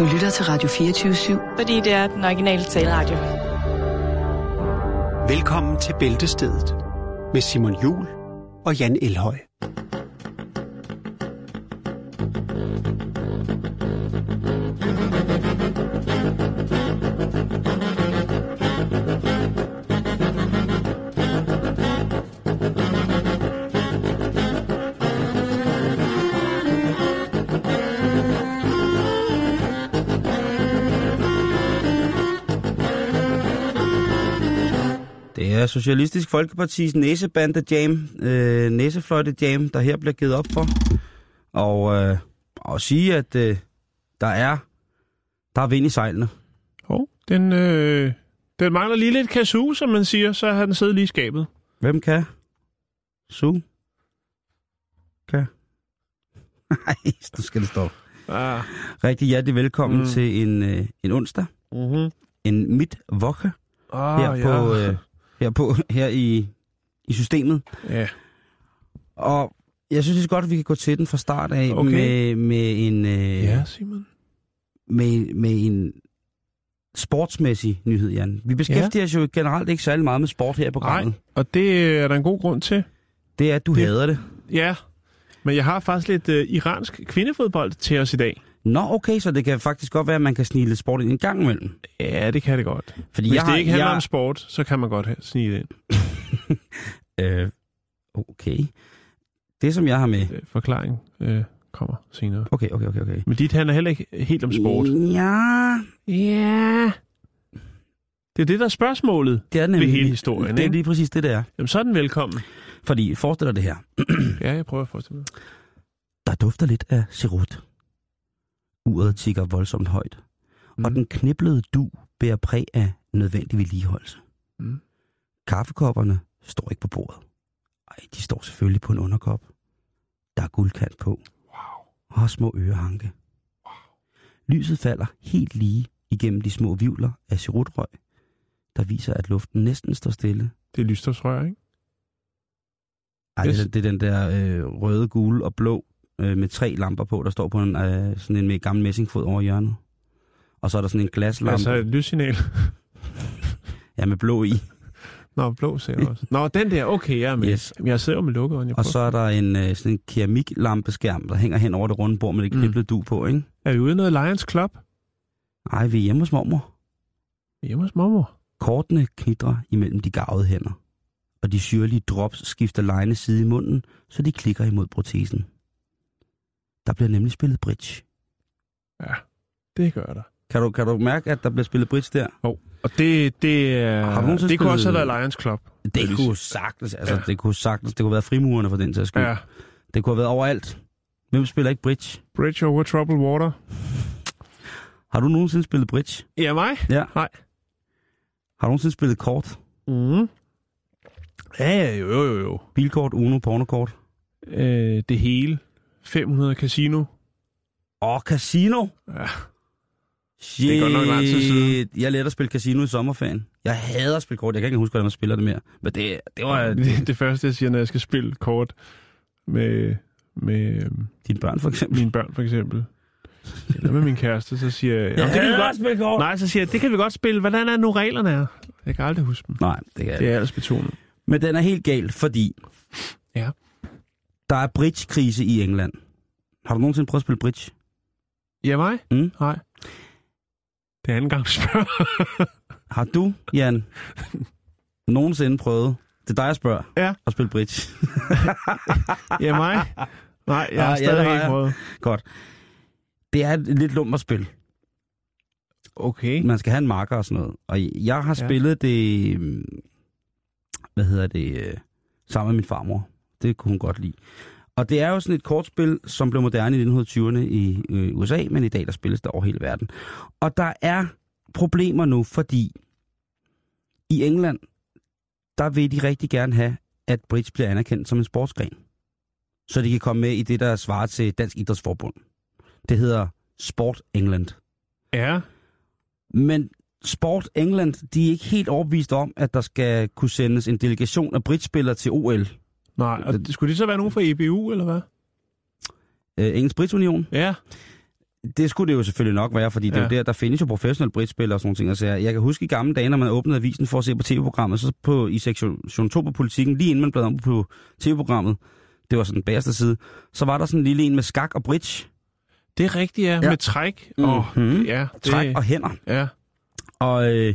Du lytter til Radio 24-7. Fordi det er den originale taleradio. Velkommen til Bæltestedet med Simon Jul og Jan Elhøj. Socialistisk Folkepartis næsebande jam, øh, næsefløjte jam, der her bliver givet op for. Og, øh, og sige, at øh, der er der er vind i sejlene. Hov, den, øh, den mangler lige lidt kazoo, som man siger, så har den siddet lige i skabet. Hvem kan? Su? Kan? Nej, nu skal det stå. Ah. Rigtig hjertelig velkommen Mm. mm. til en, øh, en onsdag. Mm-hmm. En midtvokke Ah, her, ja. på, øh, her, på, her i, i systemet. ja. Og jeg synes lige godt, at vi kan gå til den fra start af Okay. med, med en... Øh, ja, Simon. med, med en sportsmæssig nyhed, Jan. Vi beskæftiger os jo generelt ikke særlig meget med sport her i programmet. Nej, og det er der en god grund til. Det er, at du det... hader det. Ja, men jeg har faktisk lidt øh, iransk kvindefodbold til os i dag. Nå, okay, så det kan faktisk godt være, at man kan snige lidt sport ind en gang imellem. Ja, det kan det godt. Fordi Hvis jeg det har, ikke handler jeg, om sport, så kan man godt snige det ind. Øh, okay. Det, som jeg har med... Øh, Forklaring øh, kommer senere. Okay, okay, okay, okay. Men dit handler heller ikke helt om sport. Ja, Ja. Det er det, der er spørgsmålet. det er nemlig... hele historien, Det er ikke? lige præcis det, der er. Jamen, så er den velkommen. Fordi, forestil dig det her. Ja, jeg prøver at forestille mig. Der dufter lidt af cerut. Uret tigger voldsomt højt. Mm. Og den kniblede du bærer præg af nødvendig vedligeholdelse. Mm. Kaffekopperne står ikke på bordet. Ej, de står selvfølgelig på en underkop. Der er guldkant på. Wow. Og små ørehanke. Wow. Lyset falder helt lige igennem de små vivler af cerutrøg, der viser, at luften næsten står stille. Det er lysstofsrør, ikke? Ej, Yes. det, er- det er den der øh, røde, gule og blå øh, med tre lamper på, der står på en, øh, sådan en med gammel messingfod over hjørnet. Og så er der sådan en glaslampe Altså et lyssignal. ja, med blå i. Nå, blå ser jeg også. Nå, den der, okay, jeg er med. Yes. Jeg sidder med lukket øjne. Jeg Og så er der en øh, sådan en keramiklampeskærm, der hænger hen over det runde bord med det Mm. kniblede du på, ikke? Er vi ude i noget Lions Club? Ej, vi er hjemme hos mormor. Hjemme hos mormor. Kortene knitrer imellem de gavede hænder, og de syrlige drops skifter lejende side i munden, så de klikker imod protesen. Der bliver nemlig spillet bridge. Ja, det gør der. Kan du, kan du mærke, at der bliver spillet bridge der? Og det, det, er, Har du det kunne også have spillet- været Lions Club. Det kunne sagtens, altså Ja. det kunne sagtens, det kunne have været frimurerne for den sags skyld. Ja. Det kunne have været overalt. Hvem spiller ikke bridge? Bridge over troubled water. Har du nogensinde spillet bridge? Ja, mig? Ja. Nej. Har du nogensinde spillet kort? Mm. Ja, jo, jo, jo. Bilkort, Uno, pornokort? Øh, det hele. 500 casino. Åh, casino! Ja. Shit. Det er godt nok lang tid siden. Jeg lærte at spille casino i sommerferien. Jeg hader at spille kort. Jeg kan ikke huske, hvordan man spiller det mere. Men det, det var Det, det første, jeg siger, når jeg skal spille kort med, med øhm, dine børn, for eksempel. mine børn, for eksempel. Eller med min kæreste, så siger jeg... "Jamen, det kan vi godt spille kort. Nej, så siger jeg, det kan vi godt spille. Hvordan er nu reglerne er? Jeg kan aldrig huske dem. Nej, det kan jeg Det er ellers betonet. Men den er helt galt, fordi... Ja. Der er bridge-krise i England. Har du nogensinde prøvet at spille bridge? Ja, mig? Mm. Nej. Det er anden gang, spørger. Har du, Jan, nogensinde prøvet, det er dig, jeg spørger, Ja. at spille bridge? ja, mig? Nej, jeg Ah, har ja, stadig har ikke prøvet. Godt. Det er et lidt lummert spil. Okay. Man skal have en marker og sådan noget. Og jeg har Ja. spillet det, hvad hedder det, øh, sammen med min farmor. Det kunne hun godt lide. Og det er jo sådan et kortspil, som blev moderne i 1920'erne i øh, USA, men i dag der spilles det over hele verden. Og der er problemer nu, fordi i England, der vil de rigtig gerne have, at bridge bliver anerkendt som en sportsgren. Så de kan komme med i det, der svarer til Dansk Idrætsforbund. Det hedder Sport England. Ja. Men Sport England, de er ikke helt overbevist om, at der skal kunne sendes en delegation af bridgespillere til OL. Nej, og det, skulle det så være nogen fra EBU, eller hvad? Øh, Engelsk Bridge Union. Ja. Det skulle det jo selvfølgelig nok være, fordi det er jo Ja. der, der findes jo professionelle bridgespillere og sådan nogle ting. Altså, jeg kan huske i gamle dage, når man åbnede avisen for at se på tv-programmet, så på, i sektion 2 på politikken, lige inden man bladrede om på tv-programmet, det var sådan den bagerste side, så var der sådan en lille en med skak og bridge, Det er rigtigt, ja. Ja. ja. Med træk. Og, Mhm. ja, det, træk og hænder. Ja. Og øh,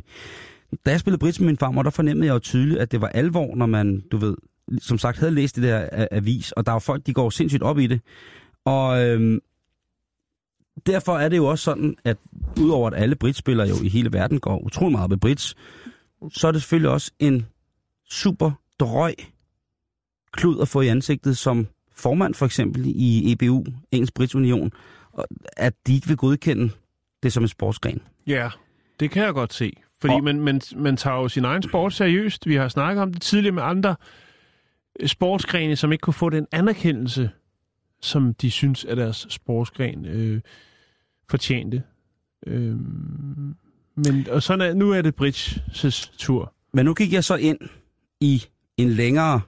da jeg spillede bridge med min farmor, der fornemmede jeg jo tydeligt, at det var alvor, når man, du ved, som sagt havde læst det der avis, og der er jo folk, de går sindssygt op i det. Og øh, derfor er det jo også sådan, at udover at alle bridgespillere jo i hele verden går utrolig meget op i bridge, så er det selvfølgelig også en super drøg klud at få i ansigtet som formand for eksempel i EBU, Engelsk Bridge Union, at de ikke vil godkende det som en sportsgren. Ja, det kan jeg godt se. Fordi Og- man, man, man tager jo sin egen sport seriøst. Vi har snakket om det tidligere med andre sportsgrene, som ikke kunne få den anerkendelse, som de synes, at deres sportsgren øh, fortjente. Øh, men og sådan er, nu er det Bridges tur. Men nu gik jeg så ind i en længere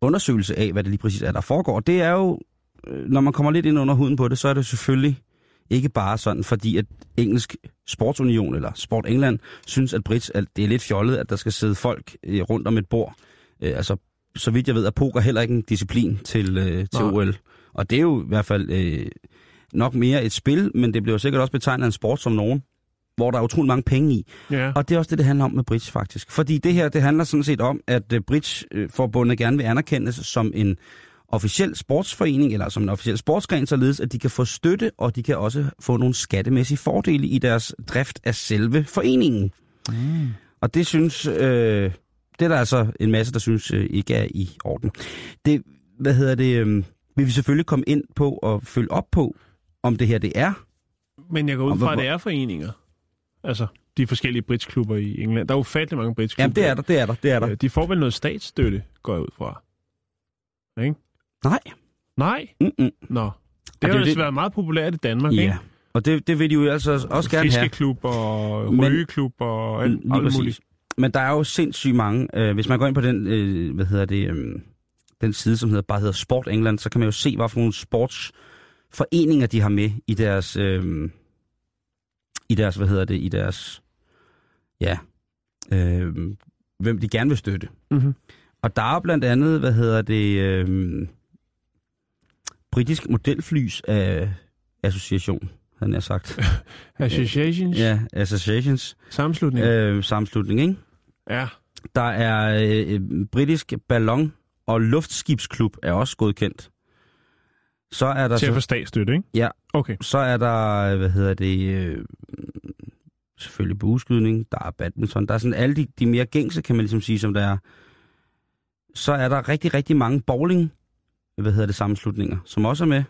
undersøgelse af, hvad det lige præcis er, der foregår. Det er jo, øh, når man kommer lidt ind under huden på det, så er det selvfølgelig ikke bare sådan, fordi at Engelsk Sportsunion eller Sport England synes, at Brits, at det er lidt fjollet, at der skal sidde folk øh, rundt om et bord. Øh, altså, så vidt jeg ved, er poker heller ikke en disciplin til, øh, til Nej. OL. Og det er jo i hvert fald øh, nok mere et spil, men det bliver jo sikkert også betegnet en sport som nogen, hvor der er utrolig mange penge i. Ja. Og det er også det, det handler om med bridge, faktisk. Fordi det her, det handler sådan set om, at uh, Bridge-forbundet gerne vil anerkendes som en officiel sportsforening, eller som en officiel sportsgren, således at de kan få støtte, og de kan også få nogle skattemæssige fordele i deres drift af selve foreningen. Mm. Og det synes, øh, det er der altså en masse, der synes øh, ikke er i orden. Det, hvad hedder det, øh, vil vi selvfølgelig komme ind på og følge op på, om det her det er Men jeg går ud fra, at det er foreninger. Altså, de forskellige bridgeklubber i England. Der er ufattelig mange bridgeklubber. Jamen, det er der, det er der, det er der. De får vel noget statsstøtte, går jeg ud fra. Ikke? Nej. Nej? Mm-mm. Nå. det har jo det- været meget populært i Danmark, Ja, ikke? og det, det vil de jo altså også gerne have. Fiskeklub og rygeklub og alt, alt muligt. Men der er jo sindssygt mange. Øh, hvis man går ind på den, øh, hvad hedder det, øh, den side, som hedder, bare hedder Sport England, så kan man jo se, hvad for nogle sportsforeninger de har med i deres, øh, i deres, hvad hedder det, i deres, ja, øh, hvem de gerne vil støtte. Mm-hmm. Og der er blandt andet, hvad hedder det, øh, britisk modelflys øh, association, havde jeg sagt. Associations. Ja. Associations Sammenslutning. Øh. øh, sammenslutning, ikke? Ja. Der er øh, britisk ballon- og luftskibsklub er også godkendt. Så er der Til at få statsstøtte, ikke? Ja. Okay. så er der, hvad hedder det, øh, selvfølgelig bueskydning, der er badminton, der er sådan alle de, de mere gængse, kan man ligesom sige, som der er. Så er der rigtig, rigtig mange bowling, hvad hedder det, sammenslutninger, som også er med.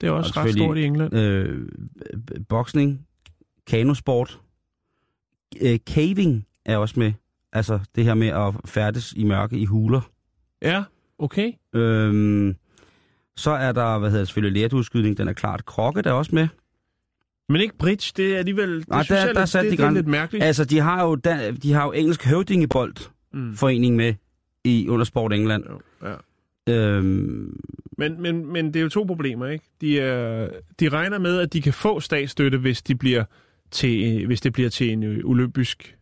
Det er også Og ret stort i England. Øh, boksning, kanosport, øh, caving er også med. Altså det her med at færdes i mørke i huler. Ja, okay. Øhm, så er der, hvad hedder det, selvfølgelig lærdueskydning, den er klart. Krokket er også med. Men ikke bridge, det er alligevel... Det Nej, synes der- jeg der lidt, satte det, de det er lidt mærkeligt. Altså, de har jo, da, de har jo engelsk høvdingeboldforening Mm. med i under Sport England. Jo, ja. Øhm, Men, men, men det er jo to problemer, ikke? De, er, de regner med, at de kan få statsstøtte, hvis, de bliver til, hvis det bliver til en ø, olympisk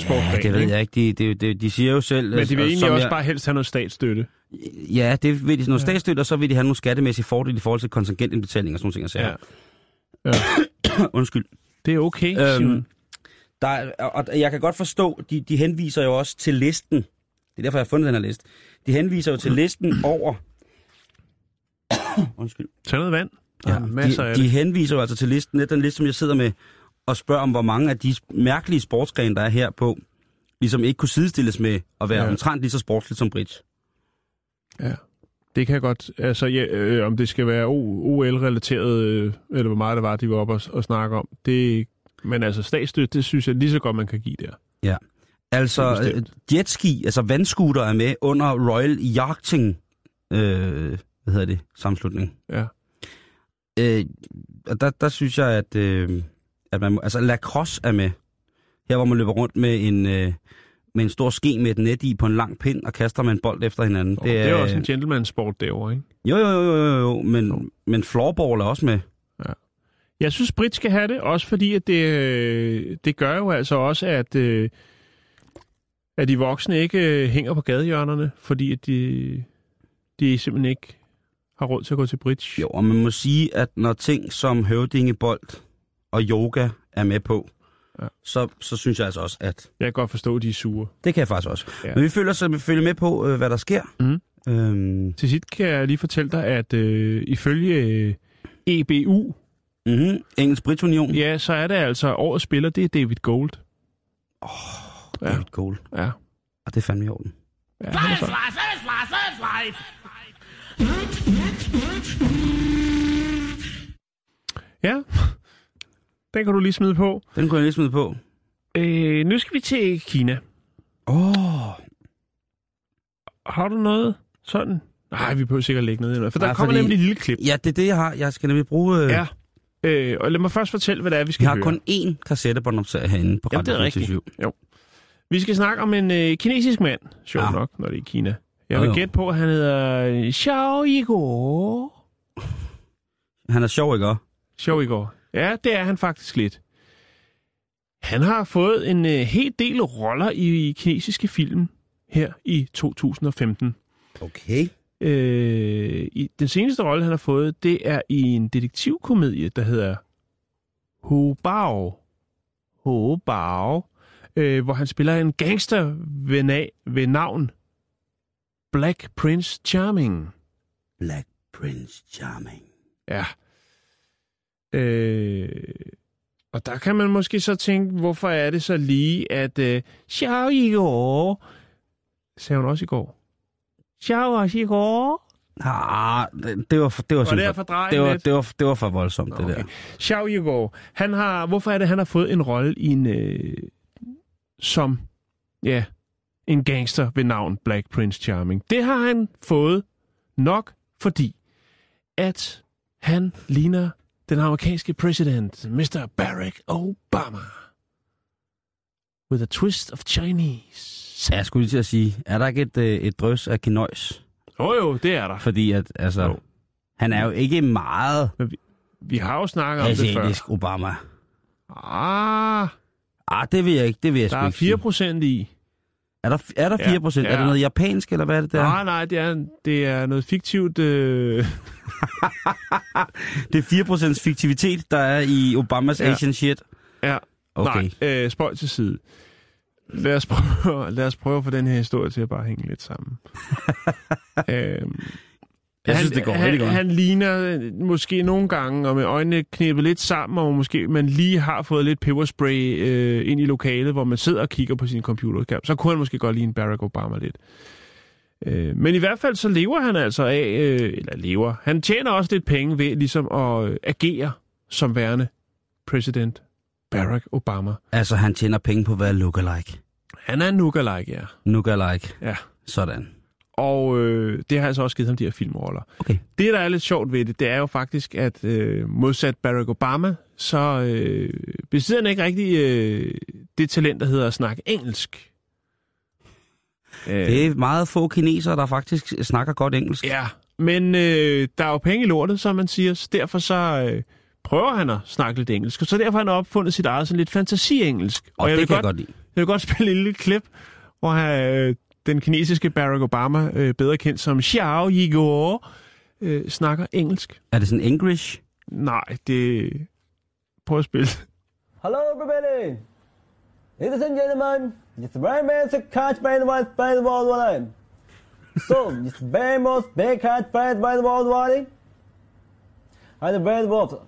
sportsgren. ja, det ved ikke? jeg ikke. De, de, de, de siger jo selv... Men de vil egentlig også jeg- bare helst have noget statsstøtte. Ja, det vil de. Noget Ja. statsstøtte, og så vil de have nogle skattemæssige fordele i forhold til kontingentindbetaling og sådan nogle ting. Ja. Altså. Undskyld. Det er okay, Simon. Øhm, der, er- og jeg kan godt forstå, de, de henviser jo også til listen. Det er derfor, jeg har fundet den her liste. De henviser jo til listen over... Undskyld. Tag noget vand. Er masser de, de henviser jo altså til listen, er den liste, som jeg sidder med, og spørger om, hvor mange af de mærkelige sportsgrene, der er her på, ligesom ikke kunne sidestilles med at være Ja. ja. omtrent lige så sportsligt som bridge. Ja. Det kan godt... Altså, ja, øh, om det skal være OL-relateret, øh, eller hvor meget det var, de var oppe og, og snakke om. Det, men altså, statsstøtte, det synes jeg lige så godt, man kan give der. Altså, er øh, jetski, altså vandscooter er med under Royal Yachting, øh, hvad hedder det, sammenslutning. Ja. Øh, og der, der synes jeg, at, øh, at man må, altså lacrosse er med. Her hvor man løber rundt med en, øh, med en stor ske med et net i på en lang pind og kaster med en bold efter hinanden. Det, det er også en gentleman-sport derovre, ikke? Jo, jo, jo, jo, jo, jo. Men, Jo. men floorball er også med. Jeg synes, Brit skal have det, også fordi at det, øh, det gør jo altså også, at, øh, at de voksne ikke øh, hænger på gadehjørnerne, fordi at de, de simpelthen ikke har råd til at gå til bridge. Jo, og man må sige, at når ting som høvdingebold og yoga er med på, Ja. så, så synes jeg altså også, at Jeg kan godt forstå, at de er sure. det kan jeg faktisk også. Ja. Men vi følger, så vi følger med på, øh, hvad der sker. Mhm. Øhm, Til sidst kan jeg lige fortælle dig, at øh, ifølge øh, EBU, mm-hmm. Engelsk Britunion. ja, så er det altså årets spiller, det er David Gold. Oh, Ja. David Gold. Ja. Og det er fandme i orden. ja han er så. Ja, den kan du lige smide på. Den kunne jeg lige smide på. Øh, nu skal vi til Kina. Åh, oh, Har du noget sådan? Nej, vi behøver sikkert lægge noget ind. For der Nej, kommer fordi- nemlig et lille klip. ja, det er det, jeg har. Jeg skal nemlig bruge... Øh, Ja. Øh, og lad mig først fortælle, hvad det er, vi skal Vi har høre. kun én kassettebåndoptager herinde på er Radio rigtigt. 24syv. Jo. Vi skal snakke om en øh, kinesisk mand, sjovt ja. Nok, når det er Kina. Jeg vil gætte på, at han hedder Xiao Yigo. Han er sjov, ikke? Xiao Yigo. Ja, det er han faktisk lidt. Han har fået en øh, helt del roller i, i kinesiske film her i 2015. Okay. Øh, i, den seneste rolle, han har fået, det er i en detektivkomedie, der hedder Hu Bao. Hu Bao. Øh, hvor han spiller en gangster ved, na- ved navn Black Prince Charming. Black Prince Charming. Ja. Øh, og der kan man måske så tænke, hvorfor er det så lige, at øh, Xiao i går, sagde hun også i går. Xiao også i går. Ah, det, det var for, det var, Var det fordreje det var, det var, det var for voldsomt, det Okay. der. Xiao Yigor, han har, hvorfor er det, han har fået en rolle i en, øh, som, ja, en gangster ved navn Black Prince Charming? Det har han fået nok, fordi at han ligner den amerikanske præsident, Mr. Barack Obama. With a twist of Chinese. Ja, jeg skulle lige til at sige, er der ikke et, øh, et drøs af kinøjs? Jo oh, jo, det er der. Fordi at, altså, Jo. han er jo ikke meget Vi har jo snakket om det før. Obama. Ah, Ah, det vil jeg ikke, det vil jeg der er ikke 4 sige. procent i. Er der, er der Ja, 4 procent? ja. Er det noget japansk, eller hvad er det der? Nej, nej, det er, det er noget fiktivt... Øh... Det er 4 procents fiktivitet, der er i Obamas Ja. Asian shit. Ja, Okay. nej, øh, spøj til side. Lad os, prøve, lad os prøve at få den her historie til at bare hænge lidt sammen. øhm, Jeg han, synes, det går han, rigtig godt. Han ligner øh, måske nogle gange, og med øjnene knæppet lidt sammen, og måske man lige har fået lidt peberspray øh, ind i lokalet, hvor man sidder og kigger på sin computerskærm. Så kunne han måske godt ligne Barack Obama lidt. Øh, men i hvert fald så lever han altså af, øh, eller lever, han tjener også lidt penge ved ligesom at øh, agere som værende præsident Barack Obama. Altså, han tjener penge på at være lookalike. Han er en lookalike, ja. Lookalike. ja. Sådan. Og øh, det har altså også givet ham de her filmroller. Okay. Det, der er lidt sjovt ved det, det er jo faktisk, at øh, modsat Barack Obama, så øh, besidder han ikke rigtig øh, det talent, der hedder at snakke engelsk. Øh, Det er meget få kinesere, der faktisk snakker godt engelsk. Ja, men øh, der er jo penge i lortet, som man siger, så derfor så øh, prøver han at snakke lidt engelsk, og så derfor har han opfundet sit eget sådan lidt fantasi-engelsk. Og, jeg det vil kan godt, jeg godt lide. Jeg vil godt spille et lille klip, hvor øh, den kinesiske Barack Obama, øh, bedre kendt som Xiao Yigo, øh, snakker engelsk. Er det sådan English? Nej, det... Prøv at spille. Hello, everybody. Ladies and gentlemen, it's very much a catch by the white by the world wide. So, it's very much big catch by the world wide. And the bad water.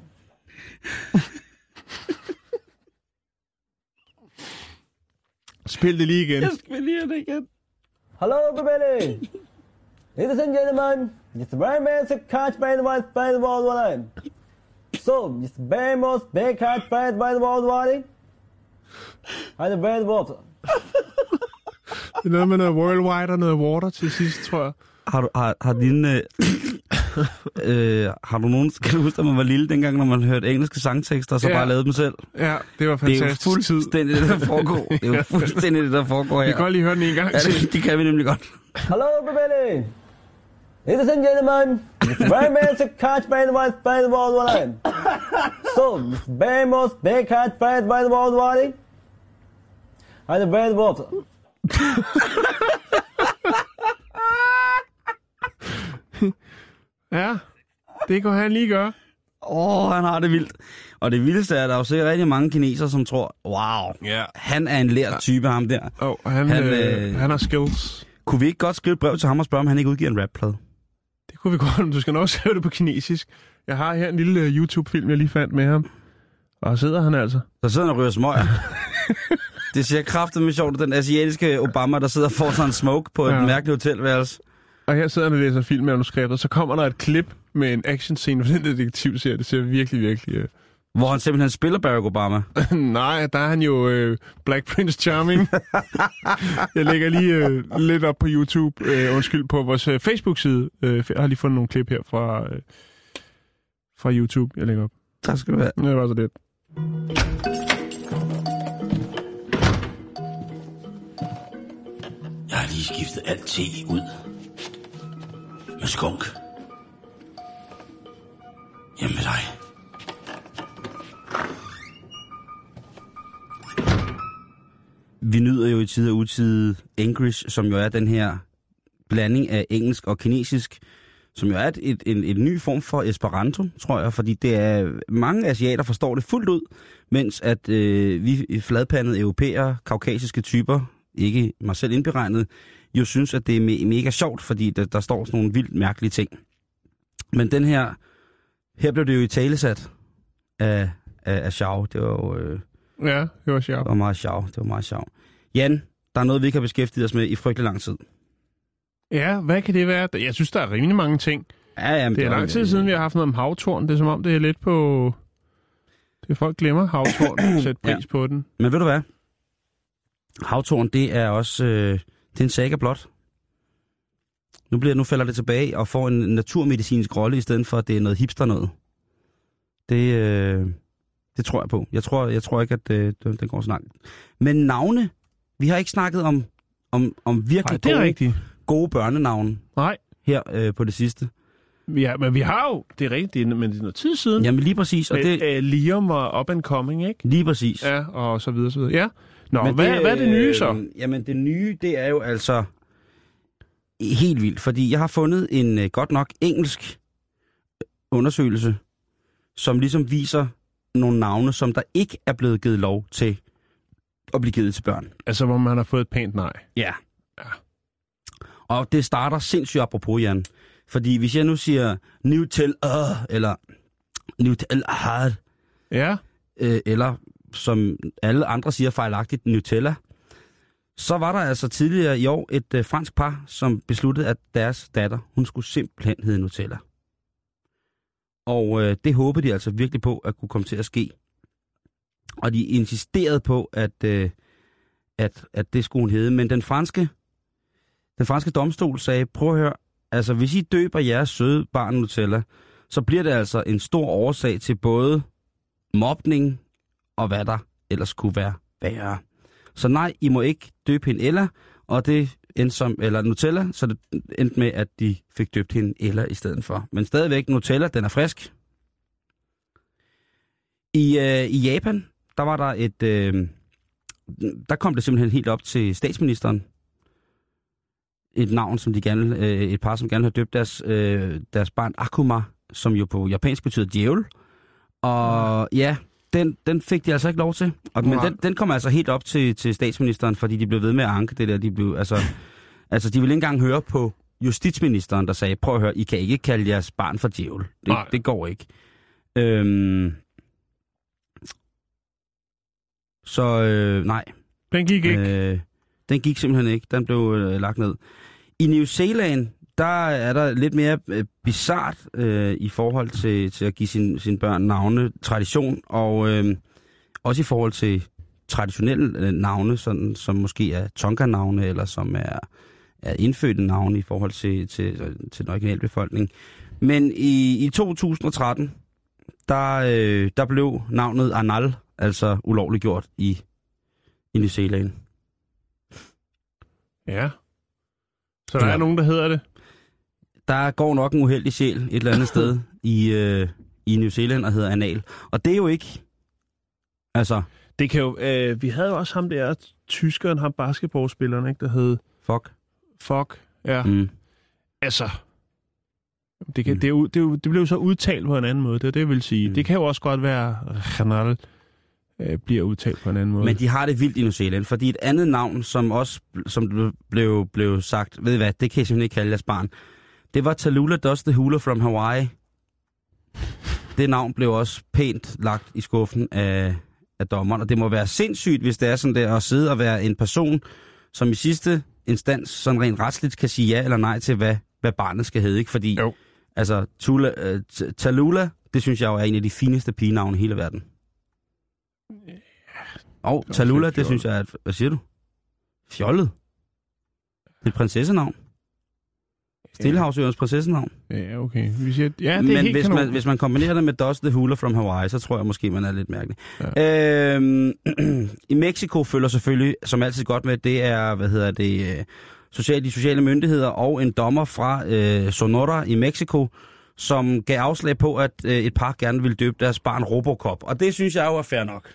Spil det lige igen. skal lige det igen. Hello, everybody. Ladies and gentlemen, it's very much a catch by the white by the world wide. So, it's very much big catch by by the world wide. And the bad water. Det er noget med noget worldwide og noget water til sidst, tror jeg. Har, du, har, har din... Øh, øh, har du nogen, kan du huske, da man var lille, dengang, når man hørte engelske sangtekster, og så Ja. bare lavede dem selv? Ja, det var Det er jo fantastisk fuldstændig det, der foregår. Det er jo fuldstændig det, der foregår Vi her. kan godt lige høre den en gang Ja, til. det, det kan vi nemlig godt. Hello, everybody. Ladies and gentlemen, very man to catch by the white by the world line. So, very most big catch by the world line. And the very water. Ja, det kan han lige gøre. Åh, oh, han har det vildt. Og det vildeste er, at der er jo sikkert rigtig mange kinesere, som tror, wow, Ja. han er en lært type, ham der. Oh, han, Han, han, øh, øh, han har skills. Kunne vi ikke godt skrive et brev til ham og spørge, om han ikke udgiver en rapplade? Det kunne vi godt, men du skal nok høre det på kinesisk. Jeg har her en lille øh, YouTube-film, jeg lige fandt med ham. Og sidder han altså. Så sidder han og ryger smøger. det ser kraftigt med sjovt, den asiatiske Obama, der sidder og får sig en smoke på et Ja. mærkeligt hotelværelse. Og her sidder han og læser filmmanuskriptet. Så kommer der et klip med en actionscene fra den detektivserie. Det ser virkelig, virkelig... Øh... Hvor han simpelthen spiller Barack Obama. Nej, der er han jo øh, Black Prince Charming. jeg lægger lige øh, lidt op på YouTube. Øh, undskyld, på vores øh, Facebook-side. Øh, jeg har lige fundet nogle klip her fra, øh, fra YouTube, jeg lægger op. Tak skal du have. Det var så det. Jeg har lige skiftet alt te ud. Med skunk. Hjemme med dig. Vi nyder jo i tid og utid English, som jo er den her blanding af engelsk og kinesisk, som jo er et, et, en, en ny form for Esperanto, tror jeg, fordi det er mange asiater forstår det fuldt ud, mens at øh, vi fladpandede europæere, kaukasiske typer, ikke mig selv indberegnet, jo synes, at det er me- mega sjovt, fordi der, der står sådan nogle vildt mærkelige ting. Men den her, her blev det jo i talesat af, af, af Xiao. Det var jo... Øh, Ja, det var sjovt. det var meget sjov. Det var meget sjov. Jan, der er noget, vi ikke har beskæftiget os med i frygtelig lang tid. Ja, hvad kan det være? Jeg synes, der er rimelig mange ting. Ja, ja, men Det er lang tid siden, vi har haft noget om havtorn. Det er som om, det er lidt på... Det er folk glemmer havtorn. Sæt pris Ja. på den. Men ved du hvad? Havtorn, det er også... Øh, det er en saga blot. Nu, bliver, nu falder det tilbage og får en naturmedicinsk rolle, i stedet for, at det er noget hipster noget. Det, øh, det tror jeg på. Jeg tror, jeg tror ikke, at øh, det, det går så langt. Men navne, vi har ikke snakket om, om, om Nej, virkelig er gode, rigtigt. gode børnenavne Nej. her øh, på det sidste. Ja, men vi har jo... Det er rigtigt, det er- men det er noget tid siden. Jamen lige præcis. Og Men, det, øh, Liam var up and coming, ikke? lige præcis. Ja, og så videre, så videre. Ja. Nå, Men hvad, hvad er det nye så? øh, Jamen det nye, det er jo altså helt vildt, fordi jeg har fundet en øh, godt nok engelsk undersøgelse, som ligesom viser nogle navne, som der ikke er blevet givet lov til at blive givet til børn. Altså, hvor man har fået et pænt nej. Ja. Ja. Og det starter sindssygt apropos, Jan. Fordi hvis jeg nu siger Nutella, eller Nutella hard, Ja, øh, eller som alle andre siger fejlagtigt, Nutella, så var der altså tidligere i år et øh, fransk par, som besluttede, at deres datter, hun skulle simpelthen hedde Nutella. Og øh, det håbede de altså virkelig på, at kunne komme til at ske. Og de insisterede på, at, øh, at, at det skulle hun hedde. Men den franske, den franske domstol sagde, prøv at høre, altså hvis I døber jeres søde barn Nutella, så bliver det altså en stor årsag til både mobning og hvad der ellers kunne være værre. Så nej, I må ikke døbe hende Ella, og det endte som, eller Nutella, så det endte med, at de fik døbt hende Ella i stedet for. Men stadigvæk, Nutella, den er frisk. I, øh, i Japan, der var der et, øh, der kom det simpelthen helt op til statsministeren. Et navn, som de gerne, øh, et par, som gerne havde døbt deres, øh, deres barn Akuma, som jo på japansk betyder djævel. Og ja, den, den fik de altså ikke lov til. Og, men den, den kom altså helt op til, til statsministeren, fordi de blev ved med at anke det der. De blev, altså, altså, de ville ikke engang høre på justitsministeren, der sagde, prøv at høre, I kan ikke kalde jeres barn for djævel. Det, Nej. det går ikke. Øhm, så øh, nej, den gik ikke. Øh, den gik simpelthen ikke. Den blev øh, lagt ned. I New Zealand, der er der lidt mere øh, bizart øh, i forhold til, til at give sin, sine børn navne, tradition, og øh, også i forhold til traditionelle øh, navne, sådan, som måske er Tonga-navne, eller som er, er indfødte navne i forhold til, til, til den originale befolkning. Men i, i 2013, der, øh, der blev navnet Arnal altså ulovligt gjort i, i New Zealand. Ja. Så der Ja. er nogen, der hedder det. Der går nok en uheldig sjæl et eller andet sted i, øh, i New Zealand og hedder Anal. Og det er jo ikke... Altså, Det kan jo, øh, vi havde jo også ham der, tyskeren, ham basketballspilleren, ikke, der hed fuck. Fuck. Ja, Mm. altså. Det, kan, Mm. det, er det, er det blev så udtalt på en anden måde, det er det, jeg vil sige. Mm. Det kan jo også godt være, Canal øh, bliver udtalt på en anden måde. Men de har det vildt i New Zealand, fordi et andet navn, som også som blev- blev, blev sagt, ved I hvad, det kan jeg simpelthen ikke kalde jeres barn, det var Tallulah Does the Hula from Hawaii. Det navn blev også pænt lagt i skuffen af, af dommeren, og det må være sindssygt, hvis det er sådan der at sidde og være en person, som i sidste instans sådan rent retsligt kan sige ja eller nej til, hvad, hvad barnet skal hedde, ikke? Fordi, Jo. altså, Tula, uh, Tallulah, det synes jeg jo er en af de fineste pigenavne i hele verden. Og lidt det synes jeg er, et- hvad siger du? Fjollet. Det er et prinsessenavn. Stillehavsøernes prinsessenavn. Ja, okay. Vi siger, ja, det er Men helt hvis kanon. man, hvis man kombinerer det med Dust the Hula from Hawaii, så tror jeg måske, man er lidt mærkelig. Ja. Øhm, I Mexico følger selvfølgelig, som altid godt med, det er, hvad hedder det, øh, social, de sociale myndigheder og en dommer fra øh, Sonora i Mexico, som gav afslag på, at øh, et par gerne ville døbe deres barn Robocop. Og det synes jeg jo er fair nok.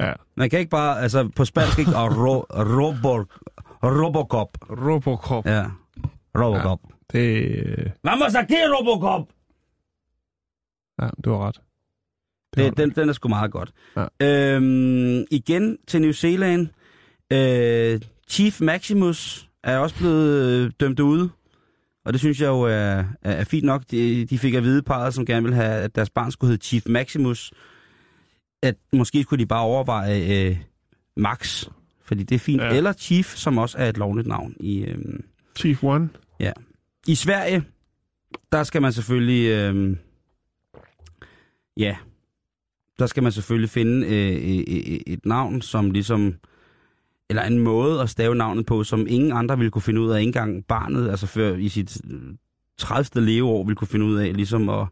Ja. Man kan ikke bare, altså på spansk ikke, og ro, robo, Robocop. Robocop. Ja, Robocop. Ja. Det, Vamos aquí, Robocop! ja, du har ret. Det Det, den, den er sgu meget godt. Ja. Øhm, igen til New Zealand. Øh, Chief Maximus er også blevet øh, dømt ude. Og det synes jeg jo er, er, er fint nok. De, de fik at vide parret, som gerne ville have, at deres barn skulle hedde Chief Maximus. At måske skulle de bare overveje øh, Max. Fordi det er fint. Ja. Ja. Eller Chief, som også er et lovligt navn i... Øh, Chief One i Sverige, der skal man selvfølgelig... Øh, ja, der skal man selvfølgelig finde øh, et, et navn, som ligesom... Eller en måde at stave navnet på, som ingen andre ville kunne finde ud af, ikke engang barnet, altså før i sit 30. leveår, ville kunne finde ud af, ligesom at,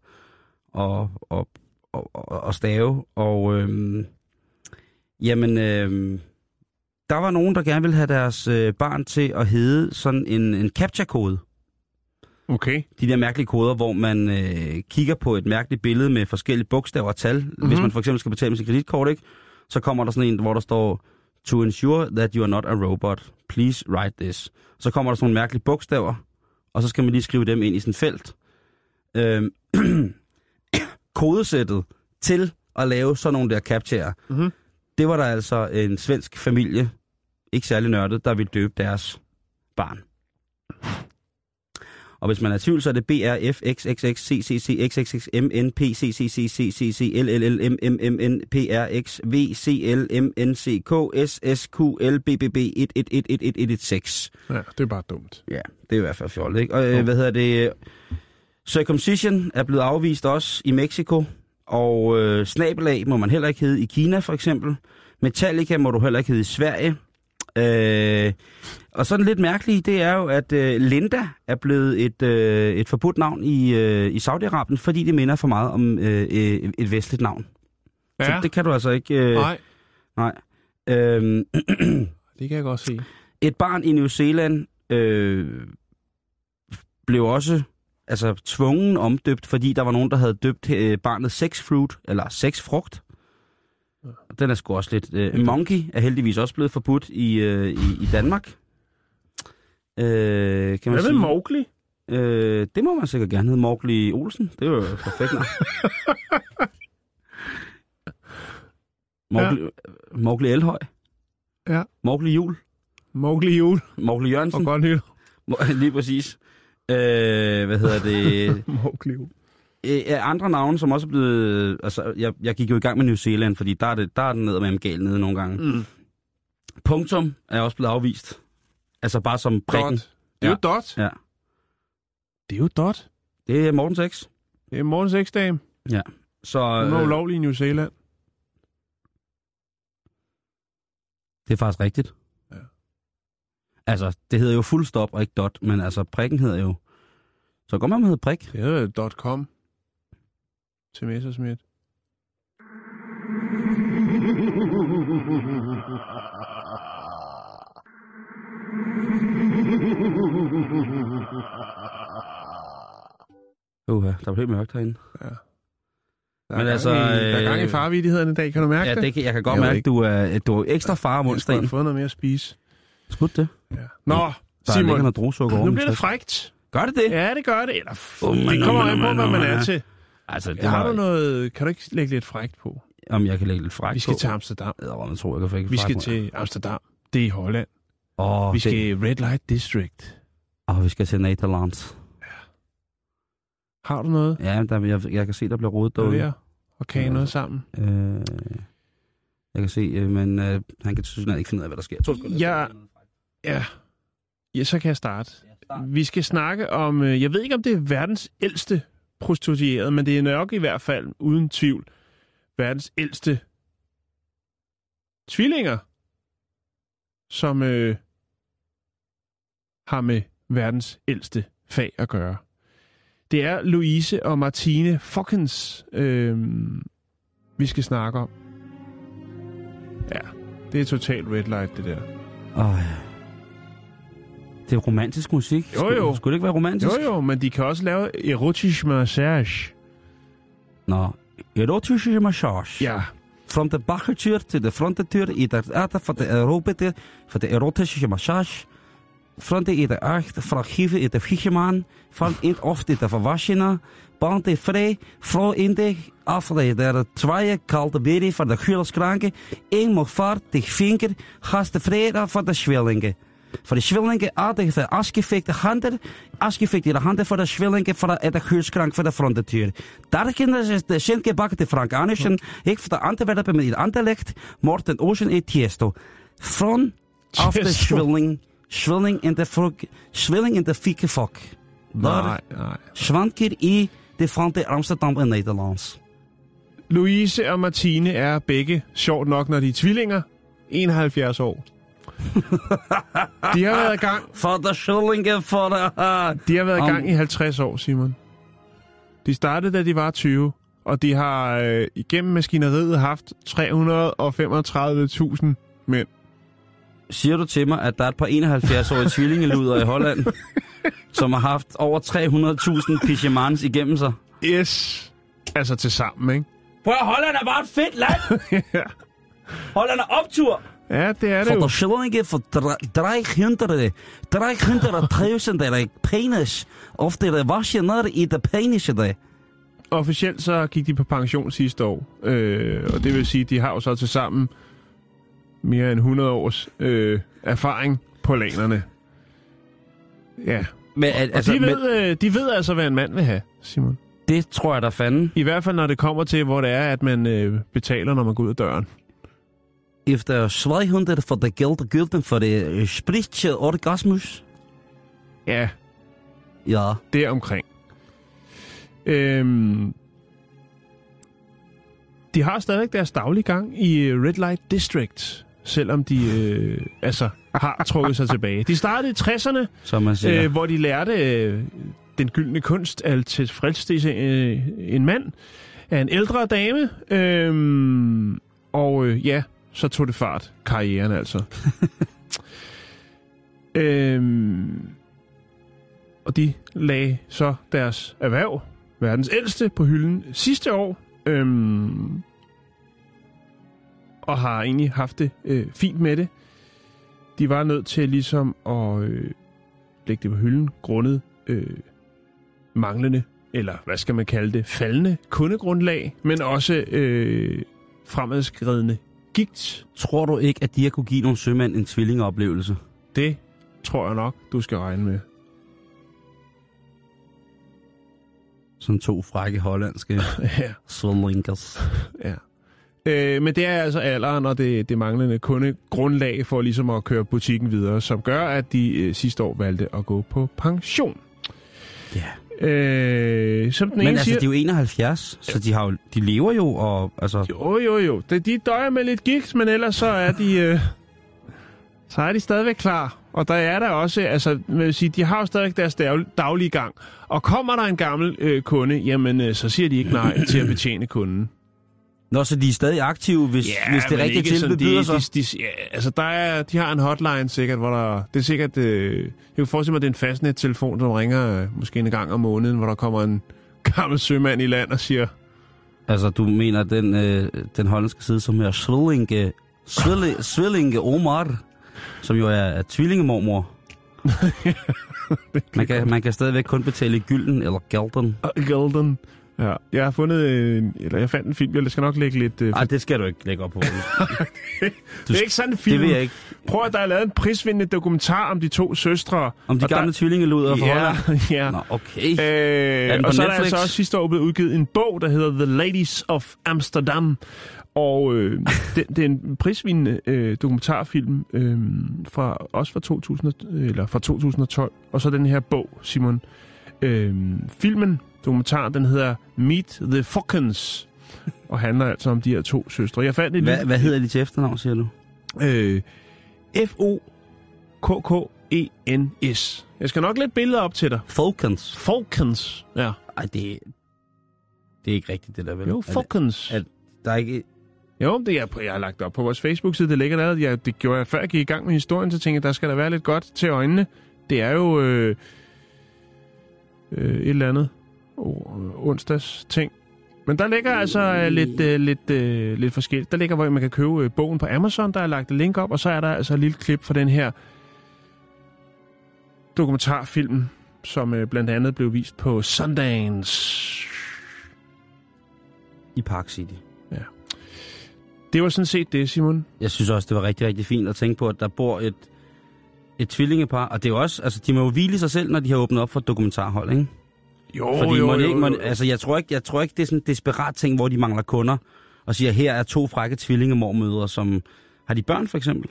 at, at, at, at, at stave. Og øh, jamen, Øh, der var nogen, der gerne ville have deres øh, barn til at hedde sådan en, en captcha-kode Okay. de der mærkelige koder, hvor man øh, kigger på et mærkeligt billede med forskellige bogstaver og tal. Mm-hmm. Hvis man for eksempel skal betale med sit kreditkort, ikke? så kommer der sådan en, hvor der står, to ensure that you are not a robot, please write this. Så kommer der sådan nogle mærkelige bogstaver, og så skal man lige skrive dem ind i sådan et felt. Øhm, kodesættet til at lave sådan nogle der captchaer, Mhm. det var der altså en svensk familie, ikke særlig nørdet, der ville døbe deres barn. Og hvis man er i tvivl, så er det BRF XXX CCC XXX MNP CCCCCC LLLMMMN PRX VCL MNCK SSQL BBB 11111116. Ja, det er bare dumt. Ja, det er i hvert fald fjollet, ikke? Og øh, hvad hedder det? Circumcision er blevet afvist også i Mexico, og øh, snabelag må man heller ikke hedde i Kina, for eksempel. Metallica må du heller ikke hedde i Sverige. Øh, og sådan lidt mærkeligt, det er jo, at øh, Linda er blevet et, øh, et forbudt navn i, øh, i Saudi-Arabien, fordi det minder for meget om øh, øh, et vestligt navn. Ja. Så det kan du altså ikke... Øh, nej, nej. Øhm, det kan jeg godt se. et barn i New Zealand øh, blev også altså, tvungen omdøbt, fordi der var nogen, der havde døbt øh, barnet sexfruit, eller sexfrugt. Den er sgu også lidt... Øh, monkey er heldigvis også blevet forbudt i, øh, i, i Danmark. Øh, kan man Hvad med. Mowgli? Øh, det må man sikkert gerne hedde. Mowgli Olsen. Det er jo perfekt navn. Mowgli, ja. Mowgli Elhøj. Ja. Mowgli Jul. Mowgli Jul Mowgli og Jørgensen. godt nyt. Må- Lige præcis. Øh, hvad hedder det? Mowgli Jul. Øh, andre navne, som også er blevet... Altså, jeg, jeg gik jo i gang med New Zealand, fordi der er, det, der er den ned med gal nede nogle gange. Mm. Punktum er også blevet afvist. Altså bare som prikken. Dot. Det er jo dot. Ja. Det er jo dot. Det er Morten 6. Det er morgens eksdame. Så Den er øh, ulovlig i New Zealand. det er faktisk rigtigt. Ja. Altså, det hedder jo fuld stop og ikke dot, men altså prikken hedder jo Så går man med prik. Det er jo .com til Messerschmidt. Uha, der er helt mørkt herinde. Der Men altså, i, der er gang i øh, farvidigheden i dag, kan du mærke Ja, det? det kan, jeg kan godt Jeg mærke, at du er, du er ekstra far om Jeg skulle have onsdagen. fået noget mere at spise. Skud det. Ja. Nå, Der Simon, noget druesukker over nu min bliver det frægt. Gør det det? Ja, det gør det. Eller, f- Oh, det kommer an på, hvad man er til. Altså, det Har var, du noget... Kan du ikke lægge lidt frægt på? om jeg kan lægge lidt fræk Vi skal på. til Amsterdam. Jeg tror, jeg tror, jeg kan få ikke Vi skal på. til Amsterdam. Det er i Holland. Åh, Vi det- skal i Red Light District. Åh, vi skal til Netherlands. Har du noget? Ja, der, jeg, jeg kan se, der bliver rodet er derude. at kage noget sammen? Øh, jeg kan se, øh, men øh, han kan tydeligvis ikke finde ud af, hvad der sker. To. Ja. Ja. Ja, så kan jeg starte. Vi skal snakke om, øh, jeg ved ikke om det er verdens ældste prostitueret, men det er nok i hvert fald uden tvivl verdens ældste tvillinger, som øh, har med verdens ældste fag at gøre. Det er Louise og Martine Fokkens, øh, vi skal snakke om. Ja, det er totalt red light, det der. Åh, ja. Det er romantisk musik. Jo, Skulle- jo. Skulle det ikke være romantisk? Jo jo, men de kan også lave erotisk massage. Nå, erotische massage. Ja, From de bakkentür til de frontentür i der arte van de aerobiete, van de erotische massage. Fronte i de acht, fragieve i de ficheman, van in of de de verwaschena, band de vrij, vrouw in de afleid, der twee kalte beri van de gulskranke, een mag vaart, de vinker, gas de vrede van de schwellingen. Voor de schwellingen aardig de afgefikte handen, afgefikte de handen voor de schwellingen voor de, de gulskrank voor de frontentür. Daar kunnen ze de zin gebakken de Frankanischen, ik voor de Antwerpen met de Anderlecht, Morten Ocean et Tiesto. Van af de Tiesto. schwelling, schwelling in de frog, schwelling in de fieke fok. Daar nej, nej. Zwankeer i de Front Amsterdam in Nederlands. Louise og Martine er begge, sjovt nok, når de er tvillinger, 71 år. De har været i gang, For de schwellingen for de... de har været i gang i 50 år, Simon. De startede, da de var 20, og de har øh, igennem maskineriet haft 335.000 mænd. Siger du til mig, at der er et par 71-årige tvillingeluder i Holland, som har haft over 300.000 pigemans igennem sig? Yes. Altså til sammen, ikke? Prøv at Holland er bare et fedt land! Holland er optur! Ja, det er det For jo. de schwellingen for 300, 300.000 penis. Of de wasje ned i de penis. der. Officielt så gik de på pension sidste år, øh, og det vil sige, at de har jo så til sammen mere end 100 års øh, erfaring på lanerne. Ja, Men, og altså, de, men, ved, øh, de ved altså, hvad en mand vil have, Simon. det tror jeg da fanden. I hvert fald, når det kommer til, hvor det er, at man øh, betaler, når man går ud af døren. Efter 200 for de geld gulden for det øh, spritje orgasmus. Ja, Ja. det omkring. Øhm, de har stadigvæk deres daglige gang i øh, Red Light District, selvom de øh, altså har trukket sig tilbage. De startede i 60'erne, Som man siger. øh, hvor de lærte øh, den gyldne kunst at tilfredsstille øh, en mand af en ældre dame. Øh, og øh, ja, så tog det fart. Karrieren altså. øhm, og de lagde så deres erhverv, verdens ældste, på hylden sidste år. Øhm, og har egentlig haft det øh, fint med det. De var nødt til ligesom at øh, lægge det på hylden, grundet øh, manglende, eller hvad skal man kalde det, faldende kundegrundlag, men også øh, fremadskridende gigt. Tror du ikke, at de har kunne give nogle sømænd en tvillingeoplevelse? Det tror jeg nok, du skal regne med. Som to frække hollandske ja. swillingers. ja. Øh, men det er altså alderen og det, det manglende kundegrundlag for ligesom at køre butikken videre, som gør, at de øh, sidste år valgte at gå på pension. Ja. Øh, som den Men ene altså, siger, de er jo 71, så de, har jo, de lever jo, og altså... Jo, jo, jo. De, de døjer med lidt gigt, men ellers så er de, øh, så er de stadigvæk klar Og der er der også, altså, vil sige, de har jo stadig deres dag- daglige gang. Og kommer der en gammel øh, kunde, jamen, øh, så siger de ikke nej til at betjene kunden. Nå, så de er stadig aktive, hvis, ja, hvis det rigtige ikke tilbud byder de, sig? de, de, ja, altså, der er, de har en hotline sikkert, hvor der... Det er sikkert... Øh, jeg kan forestille mig, at det er en fastnet-telefon, som ringer øh, måske en gang om måneden, hvor der kommer en gammel sømand i land og siger... Altså, du mener, den, øh, den hollandske side, som hedder Svillinge, Svillinge, Svillinge Omar, som jo er, er tvillingemormor. man, kan, man kan stadigvæk kun betale i gylden eller gælden. Golden. Ja, jeg har fundet... Øh, eller jeg fandt en film, jeg skal nok lægge lidt... Øh, Ej, det skal du ikke lægge op på. det er ikke sådan en film. Det vil jeg ikke. Prøv at der er lavet en prisvindende dokumentar om de to søstre. Om de Og der- gamle tvillingeluder fra Ja, Holland. ja. Nå, okay. Øh, og så er der Netflix? altså også sidste år blevet udgivet en bog, der hedder The Ladies of Amsterdam. Og øh, det, det er en prisvindende øh, dokumentarfilm, øh, fra, også fra, 2000, eller fra 2012. Og så den her bog, Simon. Øh, filmen, dokumentaren, den hedder Meet the Fockens. Og handler altså om de her to søstre. Jeg fandt et Hvad, lille- hvad hedder de til efternavn, siger du? Øh, F-O-K-K-E-N-S. Jeg skal nok lægge billeder op til dig. Falcons. Falcons. Ja. Ej, det, det er ikke rigtigt, det der vel? Jo, Er Falcons. er- Der er ikke... Jo, det er, jeg har lagt op på vores Facebook-side. Det ligger der. Jeg, det gjorde jeg før jeg gik i gang med historien, så tænkte jeg, der skal der være lidt godt til øjnene. Det er jo øh, øh, et eller andet onsdags ting. Men der ligger altså øh, lidt, øh, lidt, øh, lidt forskelligt. Der ligger, hvor man kan købe øh, bogen på Amazon. Der er lagt et link op, og så er der altså et lille klip fra den her dokumentarfilm, som øh, blandt andet blev vist på Sundance. I Park City. Det var sådan set det, Simon. Jeg synes også, det var rigtig, rigtig fint at tænke på, at der bor et, et tvillingepar. Og det er jo også... Altså, de må jo hvile sig selv, når de har åbnet op for et dokumentarhold, ikke? Jo, Fordi man ikke, man, altså, jeg, tror ikke, jeg tror ikke, det er sådan en desperat ting, hvor de mangler kunder. Og siger, her er to frække tvillingemormødre, som... Har de børn, for eksempel?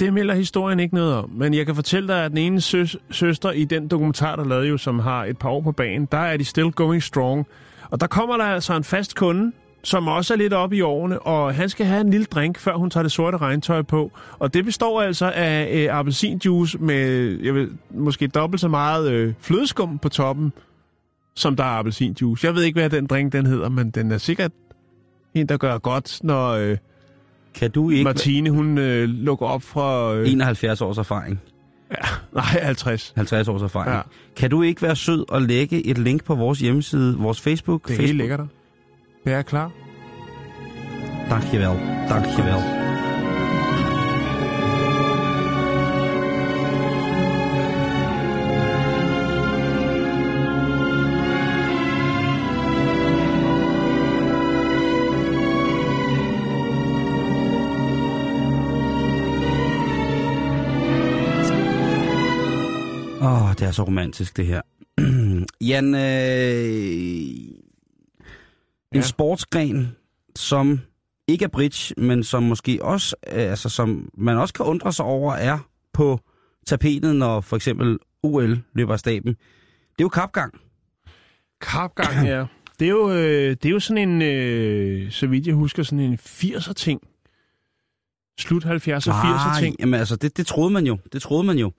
Det melder historien ikke noget om, men jeg kan fortælle dig, at den ene søs, søster i den dokumentar, der lavede jo, som har et par år på banen, der er de still going strong. Og der kommer der altså en fast kunde, som også er lidt oppe i årene, og han skal have en lille drink, før hun tager det sorte regntøj på. Og det består altså af øh, appelsinjuice med, jeg ved, måske dobbelt så meget øh, flødeskum på toppen, som der er appelsinjuice. Jeg ved ikke, hvad den drink den hedder, men den er sikkert en, der gør godt, når øh, Kan du ikke... Martine, hun øh, lukker op fra... Øh, 71 års erfaring. nej, 50. 50 års erfaring. Ja. Ja. Kan du ikke være sød og lægge et link på vores hjemmeside, vores Facebook? Det er Facebook. helt lækkert. Det er klar. Dankjewel. Dankjewel. Åh, oh, er så romantisk, det her. Jan, øh, en Ja. sportsgren, som ikke er bridge, men som måske også, øh, altså som man også kan undre sig over, er på tapetet, når for eksempel OL løber af staben. Det er jo kapgang. Kapgang, ja. Det er jo, øh, det er jo sådan en, øh, så vidt jeg husker, sådan en 80'er ting. Slut 70'er, 80'er ting. Jamen altså, det, det troede man jo. Det troede man jo.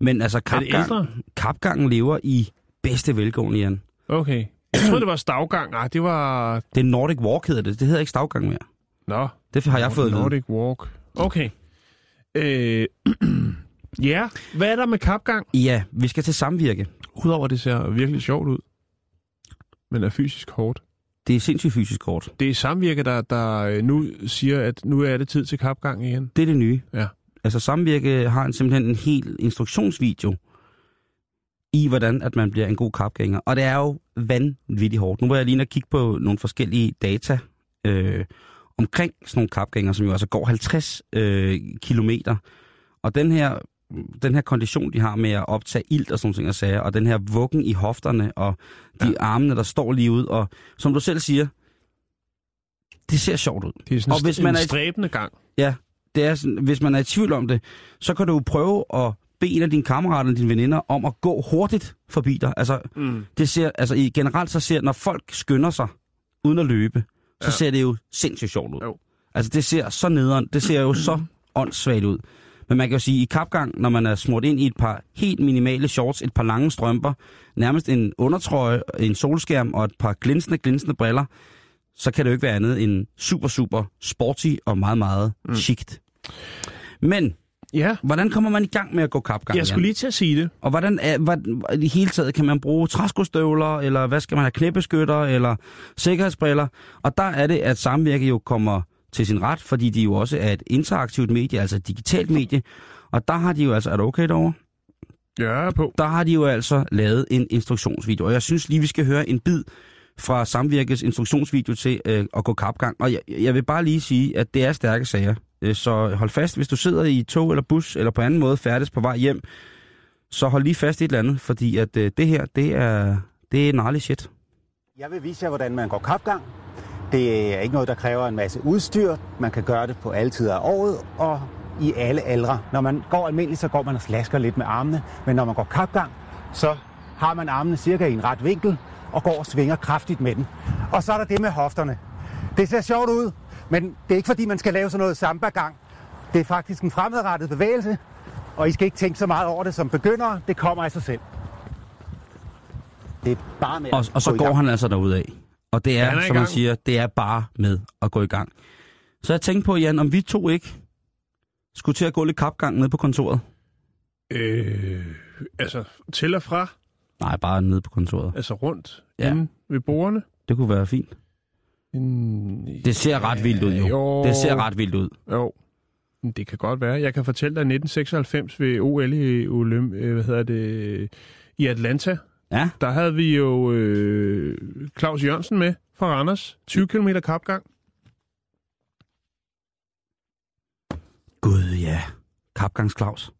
Men altså, kapgang, kapgangen lever i bedste velgående, Jan. Okay. Jeg troede, det var stavgang. Nej, det var... Det er Nordic Walk, hedder det. Det hedder ikke stavgang mere. Nå, Det har jeg fået. Nordic Walk. Okay. Øh, ja, hvad er der med kapgang? Ja, vi skal til samvirke. Udover det ser virkelig sjovt ud, men er fysisk hårdt. Det er sindssygt fysisk kort. Det er samvirke, der, der øh, nu siger, at nu er det tid til kapgang igen. Det er det nye. Ja. Altså Samvirke har en, simpelthen en hel instruktionsvideo i, hvordan at man bliver en god kapgænger. Og det er jo vanvittigt hårdt. Nu var jeg lige og kigge på nogle forskellige data øh, omkring sådan nogle kapgænger, som jo altså går 50 øh, kilometer. Og den her, den her kondition, de har med at optage ilt og sådan nogle ting og sager, og den her vuggen i hofterne, og de ja. armene, der står lige ud, og som du selv siger, det ser sjovt ud. Det er sådan Og hvis en man er stræbende gang. Ja, det er sådan, hvis man er i tvivl om det, så kan du jo prøve at bede en af dine kammerater eller dine veninder om at gå hurtigt forbi dig. Altså, Mm. det ser, altså i generelt så ser, når folk skynder sig uden at løbe, så Ja. ser det jo sindssygt sjovt ud. Jo. Altså det ser så nederen, det ser jo så åndssvagt ud. Men man kan jo sige, at i kapgang, når man er smurt ind i et par helt minimale shorts, et par lange strømper, nærmest en undertrøje, en solskærm og et par glinsende, glinsende briller, så kan det jo ikke være andet end super, super sporty og meget, meget mm. chict. Men Ja, hvordan kommer man i gang med at gå kapgang? jeg skulle lige til at sige det. Og hvordan er, hvad, i hele taget, kan man bruge træskostøvler, eller hvad skal man have, knæbeskytter, eller sikkerhedsbriller? Og der er det, at samvirke jo kommer til sin ret, fordi de jo også er et interaktivt medie, altså et digitalt medie. Og der har de jo altså, er det okay derovre? Ja, på. Der har de jo altså lavet en instruktionsvideo, og jeg synes lige, vi skal høre en bid fra Samvirkes instruktionsvideo til øh, at gå kapgang. Og jeg, jeg vil bare lige sige, at det er stærke sager. Øh, så hold fast, hvis du sidder i tog eller bus, eller på anden måde færdes på vej hjem, så hold lige fast i et eller andet, fordi at øh, det her, det er, det er gnarlig shit. Jeg vil vise jer, hvordan man går kapgang. Det er ikke noget, der kræver en masse udstyr. Man kan gøre det på alle tider af året og i alle aldre. Når man går almindeligt, så går man og slasker lidt med armene. Men når man går kapgang, så har man armene cirka i en ret vinkel og går og svinger kraftigt med den. Og så er der det med hofterne. Det ser sjovt ud, men det er ikke fordi, man skal lave sådan noget samba-gang. Det er faktisk en fremadrettet bevægelse, og I skal ikke tænke så meget over det som begyndere. Det kommer af sig selv. Det er bare med Og, at og så gå i går gang. han altså derud af. Og det er, er som man siger, det er bare med at gå i gang. Så jeg tænkte på, Jan, om vi to ikke skulle til at gå lidt kapgang ned på kontoret. Øh, altså, til og fra, Nej, bare nede på kontoret. altså rundt, Ja. ja. inde ved bordene. Det kunne være fint. Det ser ret vildt ud, jo. jo. Det ser ret vildt ud. Jo, det kan godt være. Jeg kan fortælle dig, at 1996 ved OL i, Olymp, øh, hvad hedder det, i Atlanta, Ja, der havde vi jo øh, Claus Jørgensen med fra Randers. 20 km kapgang. Gud ja. Kapgangs Claus.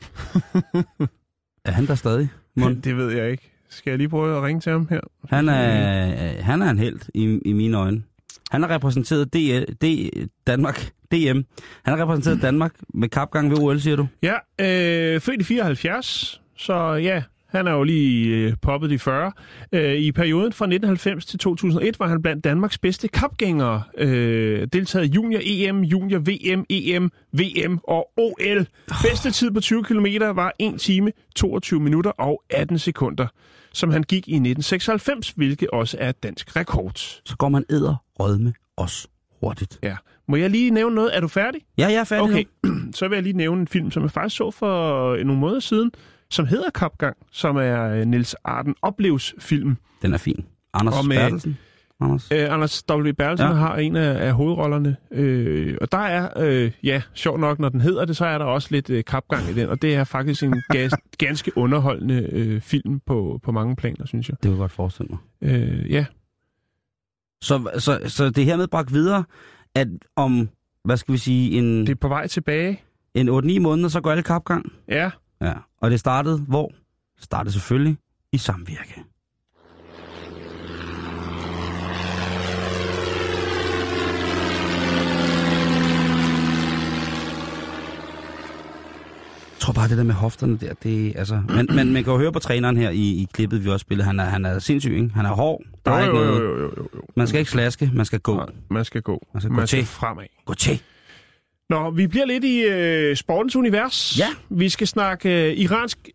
er han der stadig? Mon? Det ved jeg ikke. Skal jeg lige prøve at ringe til ham her? Han er, han er en held i, i mine øjne. Han har repræsenteret D, D, Danmark, DM. Han har repræsenteret Danmark med kapgang ved OL, siger du? Ja, øh, født i 74, så ja, han er jo lige øh, poppet i 40. Øh, I perioden fra 1990 til 2001 var han blandt Danmarks bedste kapgængere. Øh, deltaget junior EM, junior VM, EM, VM og OL. Bedste tid på 20 km var 1 time, 22 minutter og 18 sekunder, som han gik i 1996, hvilket også er dansk rekord. Så går man æder rødme også hurtigt. Ja. Må jeg lige nævne noget? Er du færdig? Ja, jeg er færdig Okay, nu. så vil jeg lige nævne en film, som jeg faktisk så for nogle måneder siden, som hedder Kapgang, som er øh, Niels Arden oplevelsfilm. Den er fin. Anders Og med- Bertelsen. Anders. Øh, Anders W. Bertelsen Ja. har en af, af hovedrollerne, øh, og der er, øh, ja, sjov nok, når den hedder det, så er der også lidt øh, kapgang i den, og det er faktisk en gas, ganske underholdende øh, film på, på mange planer, synes jeg. Det kunne godt forestille mig. Øh, ja, Så, så, så det er hermed bragt videre, at om, hvad skal vi sige, en, det er på vej tilbage. en 8-9 måneder, så går alle kapgang. Ja, Ja. Og det startede hvor? Det startede selvfølgelig i samvirke. Jeg tror bare, det der med hofterne der, det altså... Men, men man kan jo høre på træneren her i, i klippet, vi også spillede, han er, han er sindssyg, ikke? Han er hård. Der er jo, ikke noget. jo, jo, jo, jo. Man skal ikke slaske, man skal gå. Nej, man skal gå. Man skal gå man skal til. fremad. Gå til. Nå, vi bliver lidt i øh, sportens univers. Ja. Vi skal snakke øh, iransk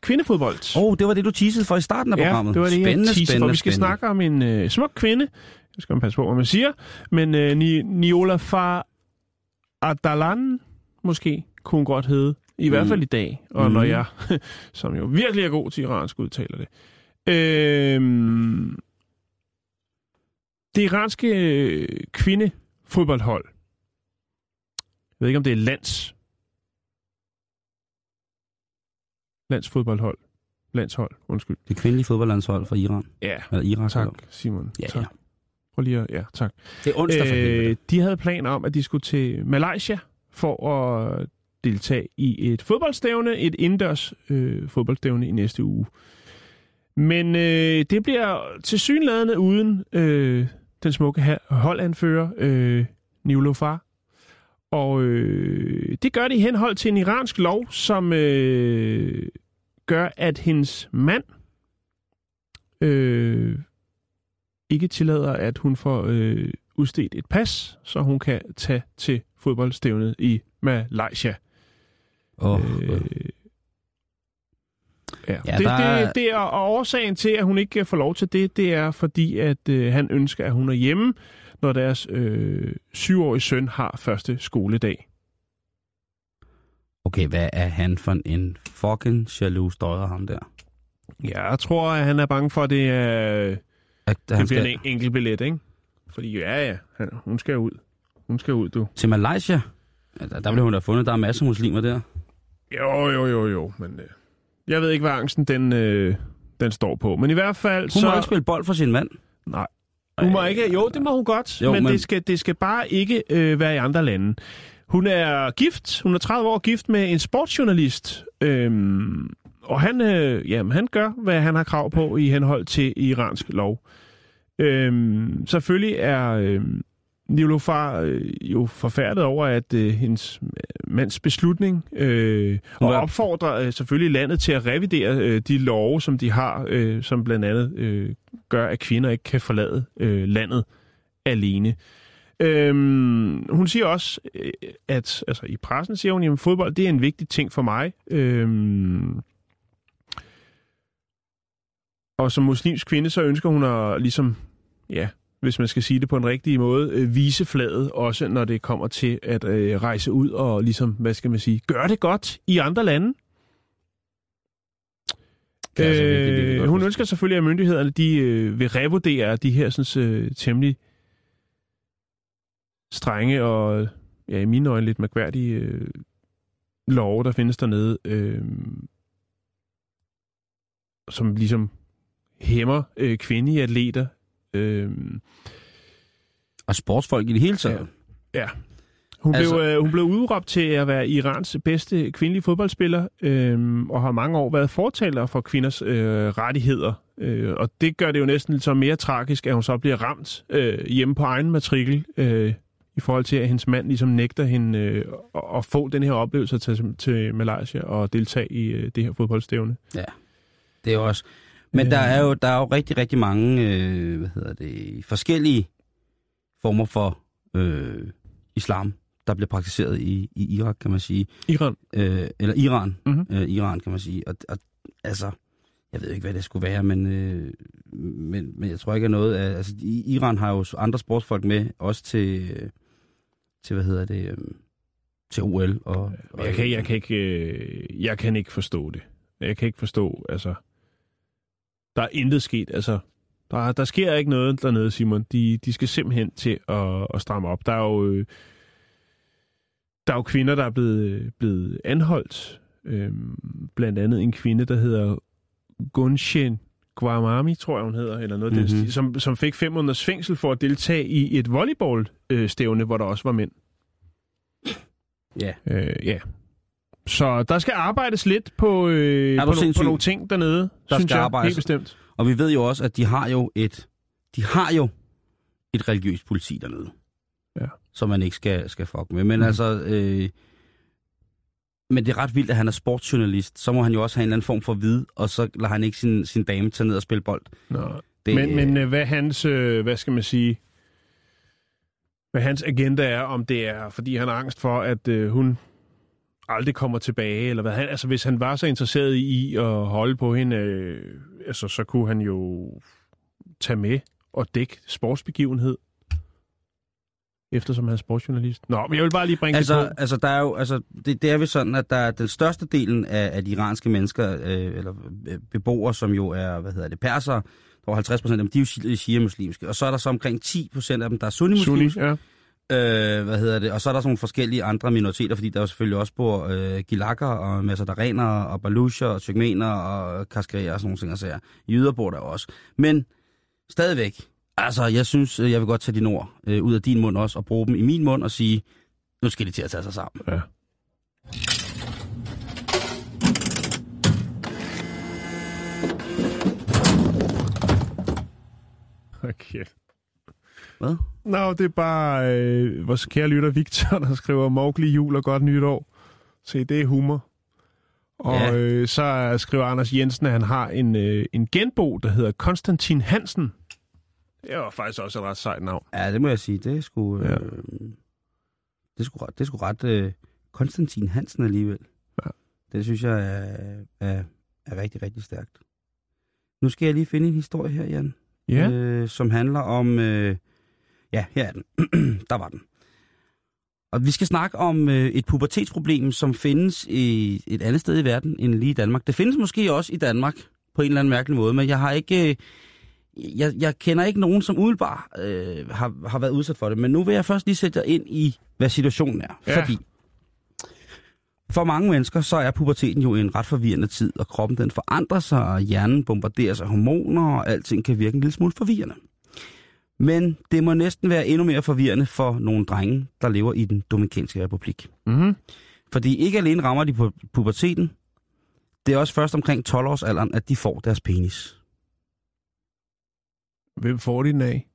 kvindefodbold. Åh, oh, det var det, du teasede for i starten af ja, programmet. det var det, jeg spændende, teasede for. Vi skal spændende. snakke om en øh, smuk kvinde. Det skal man passe på, hvad man siger. Men øh, Ni- Niola Far Adalan, måske, kunne hun godt hedde. I mm. hvert fald i dag. Og Mm. når jeg, som jo virkelig er god til iransk, udtaler det. Øhm, det iranske øh, kvindefodboldhold. Jeg ved ikke, om det er lands. Landsfodboldhold. Landshold, undskyld. Det kvindelige fodboldlandshold fra Iran. Ja, Eller Irak. tak eller- Simon. Ja, tak. ja. Prøv lige at... Ja, tak. Det er onsdag for. Øh, de havde planer om, at de skulle til Malaysia for at deltage i et fodboldstævne, et indendørs øh, fodboldstævne i næste uge. Men øh, det bliver til synladende uden øh, den smukke holdanfører, øh, Niulofar. Og øh, det gør de i henhold til en iransk lov, som øh, gør, at hendes mand øh, ikke tillader, at hun får øh, udstedt et pas, så hun kan tage til fodboldstævnet i Malaysia. Åh, Øh, Ja, Ja, det, der er- det, det er, og årsagen til, at hun ikke får lov til det, det er fordi, at øh, han ønsker, at hun er hjemme, når deres øh, syvårige søn har første skoledag. okay, hvad er han for en fucking jaloux støjer ham der? Ja, jeg tror, at han er bange for, at det, er, At det han bliver skal en enkelt billet, ikke? Fordi ja, ja, han, hun skal ud. Hun skal ud, du. til Malaysia? Ja, der, der blev hun da fundet, der er masser af muslimer der. Jo, jo, jo, jo, men øh, jeg ved ikke, hvad angsten den, øh, den står på. Men i hvert fald, Hun så... må ikke spille bold for sin mand. Nej. Hun må ikke, jo, det må hun godt, Jo, men, men-. Det, skal, det skal bare ikke øh, være i andre lande. Hun er gift, hun er 30 år gift med en sportsjournalist, øhm, og han, øh, jamen, han gør, hvad han har krav på i henhold til iransk lov. Øhm, selvfølgelig er øh, Nilofar øh, jo forfærdet over, at øh, hendes mands beslutning øh, og er- opfordrer øh, selvfølgelig landet til at revidere øh, de love, som de har, øh, som blandt andet øh, gør, at kvinder ikke kan forlade øh, landet alene. Øhm, hun siger også, øh, at altså, i pressen siger hun, at fodbold det er en vigtig ting for mig. Øhm, og som muslimsk kvinde, så ønsker hun at ligesom, ja, hvis man skal sige det på en rigtig måde, øh, vise flaget, også når det kommer til at øh, rejse ud og ligesom, hvad skal man sige, gøre det godt i andre lande. Er altså virkelig, virkelig Øh, godt hun ønsker selvfølgelig, at myndighederne de, øh, vil revurdere de her sådan, øh, temmelig strenge og ja, i mine øjne lidt mærkværdige øh, love, der findes dernede, øh, som ligesom hæmmer øh, kvindelige atleter. Øh, Og sportsfolk i det hele taget. Ja. Hun, Altså- blev, øh, hun blev udråbt til at være Irans bedste kvindelige fodboldspiller, øh, og har mange år været fortaler for kvinders øh, rettigheder. Øh, og det gør det jo næsten lidt så mere tragisk, at hun så bliver ramt øh, hjemme på egen matrikel, øh, i forhold til, at hendes mand ligesom nægter hende øh, at, at få den her oplevelse til, til Malaysia og deltage i øh, det her fodboldstævne. Det er jo også... Men der er jo, der er jo rigtig, rigtig mange øh, hvad hedder det, forskellige former for øh, islam, der bliver praktiseret i, i Irak, kan man sige. Iran. Øh, eller Iran. Mhm. Øh, Iran, kan man sige. Og, og altså, jeg ved ikke, hvad det skulle være, men, øh, men, men jeg tror ikke, at noget af... Altså, Iran har jo andre sportsfolk med, også til, øh, til hvad hedder det, øh, til OL. Og, Men Jeg kan, jeg, kan ikke, øh, jeg kan ikke forstå det. Jeg kan ikke forstå, altså... Der er intet sket, altså... Der, der sker ikke noget dernede, Simon. De, de skal simpelthen til at, at stramme op. Der er jo, øh, der er jo kvinder, der er blevet, blevet anholdt. Øhm, blandt andet en kvinde, der hedder Gunshen Guamami, tror jeg, hun hedder, eller noget mm-hmm. Mhm. den stil, som, som fik fem måneders fængsel for at deltage i et volleyballstævne, hvor der også var mænd. Ja. Øh, ja. Så der skal arbejdes lidt på, øh, på, no, på nogle ting dernede, Der synes skal jeg, arbejdes. helt bestemt. Og vi ved jo også, at de har jo et, de har jo et religiøst politi dernede. Ja. Som man ikke skal, skal fuck med. Men mm. altså, øh, men det er ret vildt, at han er sportsjournalist. Så må han jo også have en eller anden form for vid, og så lader han ikke sin, sin dame tage ned og spille bold. Nå. Det, Men, men øh, hvad hans, øh, hvad skal man sige, hvad hans agenda er, om det er, fordi han har angst for, at øh, hun aldrig kommer tilbage, eller hvad han, altså hvis han var så interesseret i at holde på hende, øh, altså så kunne han jo tage med og dække sportsbegivenhed, eftersom han er sportsjournalist. Nå, men jeg vil bare lige bringe Altså, det på. altså, der er jo, altså det, det er jo sådan, at der er den største delen af, af de iranske mennesker, øh, eller øh, beboere, som jo er, hvad hedder det, persere, der var 50 procent af dem, de er jo shi- shia-muslimske. Og så er der så omkring 10 procent af dem, der er Sunni, sunni-muslimske. ja. Øh, hvad hedder det? Og så er der sådan nogle forskellige andre minoriteter, fordi der jo selvfølgelig også bor øh, gilakker og masadarener og baluscher og tyrkmener og kaskerier og sådan nogle ting. Altså, jøder bor der også. Men stadigvæk, altså jeg synes, øh, jeg vil godt tage dine ord øh, ud af din mund også og bruge dem i min mund og sige, nu skal de til at tage sig sammen. ja. Okay. Hvad? Nå, det er bare øh, vores kære lytter Victor, der skriver Mowgli jul og godt nytår. Se, det er humor. Og Ja. øh, så skriver Anders Jensen, at han har en, øh, en genbo, der hedder Konstantin Hansen. Det var faktisk også et ret sejt navn. Ja, det må jeg sige. Det er sgu... Øh, Ja. det er sgu ret, det er sgu ret øh, Konstantin Hansen alligevel. Ja. Det synes jeg er, er, er rigtig, rigtig stærkt. Nu skal jeg lige finde en historie her, Jan. Ja. Øh, som handler om... Øh, ja, her er den. Der var den. Og vi skal snakke om øh, et pubertetsproblem, som findes i et andet sted i verden end lige i Danmark. Det findes måske også i Danmark på en eller anden mærkelig måde, men jeg har ikke... Øh, jeg, jeg kender ikke nogen, som umiddelbart øh, har, har været udsat for det. Men nu vil jeg først lige sætte jer ind i, hvad situationen er. Ja. Fordi for mange mennesker, så er puberteten jo en ret forvirrende tid, og kroppen den forandrer sig, og hjernen bombarderes af hormoner, og alting kan virke en lille smule forvirrende. Men det må næsten være endnu mere forvirrende for nogle drenge, der lever i den Dominikanske Republik. Mm-hmm. Fordi ikke alene rammer de på puberteten, det er også først omkring 12-årsalderen, at de får deres penis. Hvem får de den af?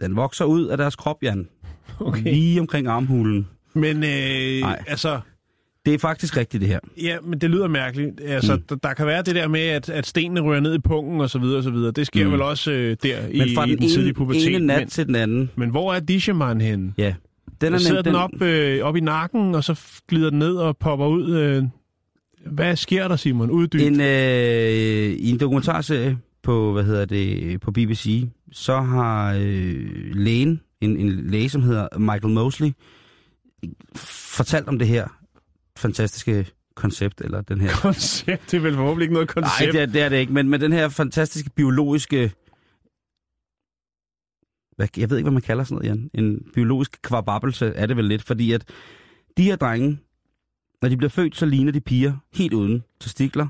Den vokser ud af deres krop, Jan. Okay. Lige omkring armhulen. Men øh, Nej. altså, Det er faktisk rigtigt, det her. ja, men det lyder mærkeligt. Altså, Mm. der, der kan være det der med, at, at stenene rører ned i pungen og så videre og så videre. Det sker Mm. vel også øh, der i, Men fra i den, den tidlige ene, pubertet. ene nat men, til den anden. men hvor er Disheman henne? Ja. Den Der sidder nem- den op, øh, op i nakken, og så glider den ned og popper ud. Øh. Hvad sker der, Simon? Uddyb. En, øh, I en dokumentarserie på, hvad hedder det, på BBC, så har øh, lægen, en, en læge, som hedder Michael Mosley, fortalt om det her fantastiske koncept, eller den her... koncept. Det er vel forhåbentlig ikke noget koncept. Nej, det er, det er det ikke, men med den her fantastiske biologiske... Hvad, jeg ved ikke, hvad man kalder sådan noget, Jan. En biologisk kvababbelse er det vel lidt, fordi at de her drenge, når de bliver født, så ligner de piger helt uden testikler,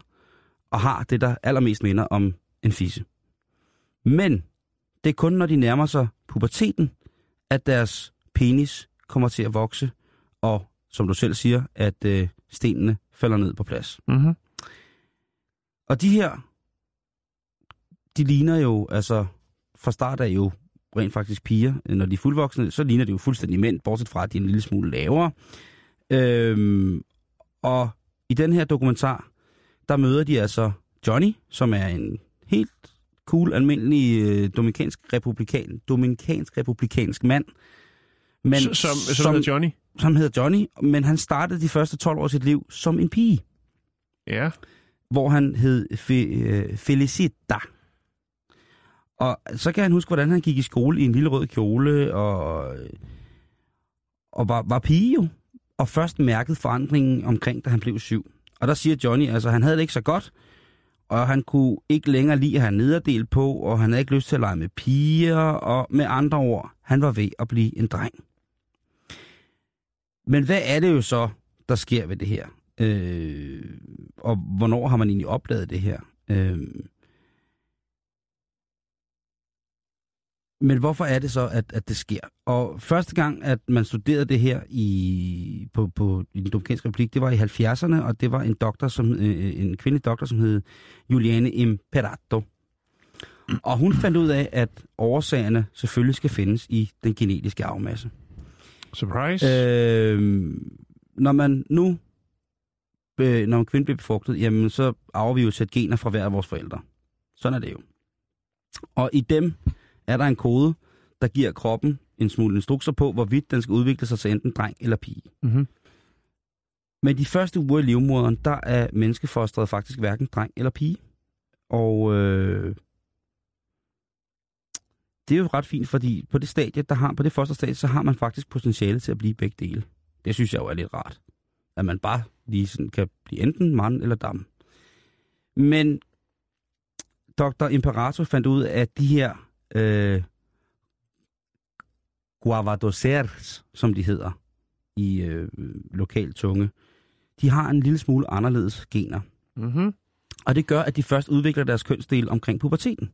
og har det, der allermest minder om en fisse. Men det er kun, når de nærmer sig puberteten, at deres penis kommer til at vokse, og som du selv siger, at øh, stenene falder ned på plads. Mm-hmm. Og de her, de ligner jo, altså fra start af jo rent faktisk piger. Når de er fuldvoksne, så ligner de jo fuldstændig mænd, bortset fra, at de er en lille smule lavere. Øhm, og i den her dokumentar, der møder de altså Johnny, som er en helt cool, almindelig øh, dominikansk, republikan, dominikansk republikansk mand. Men Som, som, som hedder Johnny? som hedder Johnny, men han startede de første 12 år af sit liv som en pige Ja. hvor han hed Fe, øh, Felicita. Og så kan han huske, hvordan han gik i skole i en lille rød kjole, og, og var, var pige jo. Og først mærkede forandringen omkring, da han blev syv. Og der siger Johnny, altså han havde det ikke så godt, og han kunne ikke længere lide at have nederdel på, og han havde ikke lyst til at lege med piger, og med andre ord, han var ved at blive en dreng. Men hvad er det jo så, der sker ved det her? Øh, og hvornår har man egentlig opdaget det her? Øh, men hvorfor er det så, at, at det sker? Og første gang, at man studerede det her i, på, på, i den Dominikanske Republik, det var i 70'erne, og det var en doktor, som, øh, øh, en kvindelig doktor, som hed Juliane Imperato. Og hun fandt ud af, at årsagerne selvfølgelig skal findes i den genetiske afmasse. Surprise. Øh, når man nu, øh, når en kvinde bliver befrugtet, jamen så arver vi jo et gener fra hver af vores forældre. Sådan er det jo. Og i dem er der en kode, der giver kroppen en smule instrukser på, hvorvidt den skal udvikle sig til enten dreng eller pige. Mm-hmm. Men de første uger i livmoderen, der er menneskefosteret faktisk hverken dreng eller pige. Og øh, det er jo ret fint, fordi på det stadie, der har, på det fosterstadie, så har man faktisk potentiale til at blive begge dele. Det synes jeg jo er lidt rart. At man bare lige sådan kan blive enten mand eller dam. Men Dr. Imperator fandt ud af, at de her øh, guavadosers, som de hedder i øh, lokal tunge, de har en lille smule anderledes gener. Mm-hmm. Og det gør, at de først udvikler deres kønsdel omkring puberteten.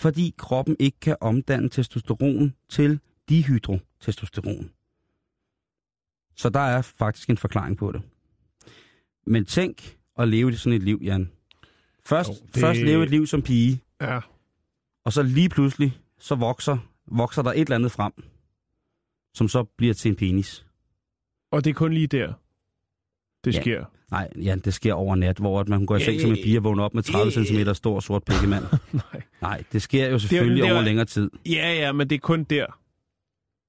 Fordi kroppen ikke kan omdanne testosteron til dihydrotestosteron. Så der er faktisk en forklaring på det. Men tænk at leve sådan et liv, Jan. Først, Jo, det... først leve et liv som pige, Ja. og så lige pludselig, så vokser, vokser der et eller andet frem, som så bliver til en penis. Og det er kun lige der, det Ja. sker. Nej, Jan, det sker over nat, hvor at man kunne gå i seng som en pige og op med 30 øh. cm stor sort pikkemand. Nej. Nej, det sker jo selvfølgelig det var- over længere tid. Ja, ja, men det er kun der.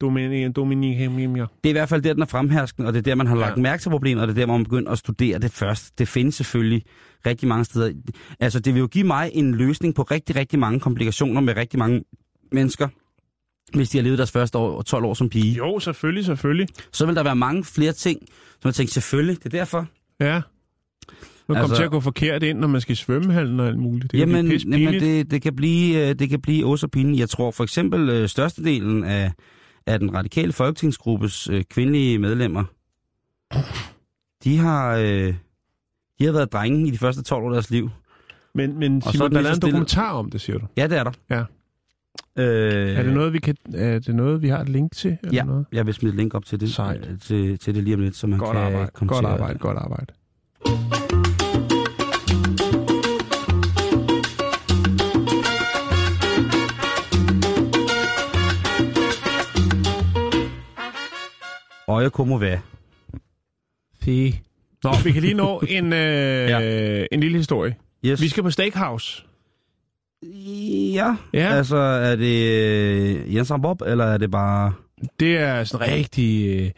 Dominik, Dominik, Det er i hvert fald der, den er fremherskende, og det er der, man har lagt Ja. mærke til problemet, og det er der, hvor man begynder at studere det først. Det findes selvfølgelig rigtig mange steder. Altså, det vil jo give mig en løsning på rigtig, rigtig mange komplikationer med rigtig mange mennesker, hvis de har levet deres første år, 12 år som pige. Jo, selvfølgelig, selvfølgelig. Så vil der være mange flere ting, som jeg tænker, selvfølgelig, det er derfor. Ja. Man kommer Altså- til at gå forkert ind, når man skal i svømmehallen og alt muligt. Det kan jamen, blive pisse jamen det, det, kan blive, øh, det kan blive også pinligt. Jeg tror for eksempel øh, størstedelen af, af den radikale folketingsgruppes øh, kvindelige medlemmer, de har, øh, de har været drenge i de første 12 år af deres liv. Men, men så er Simon, den der er lige lavet så en stille. dokumentar om det, siger du. Ja, det er der. Ja. Øh, Er det noget, vi kan, er det noget, vi har et link til? Eller Ja, noget? jeg vil smide et link op til det, Sejt. øh, til, til det lige om lidt, så man Godt kan arbejde, komme godt til at- arbejde, godt arbejde. Øje kommer hvad? Det. Nå, vi kan lige nå en, øh, ja. en lille historie. Yes. Vi skal på Steakhouse. Ja. Ja. Altså, er det øh, Jens og Bob, eller er det bare... Det er sådan en rigtig øh,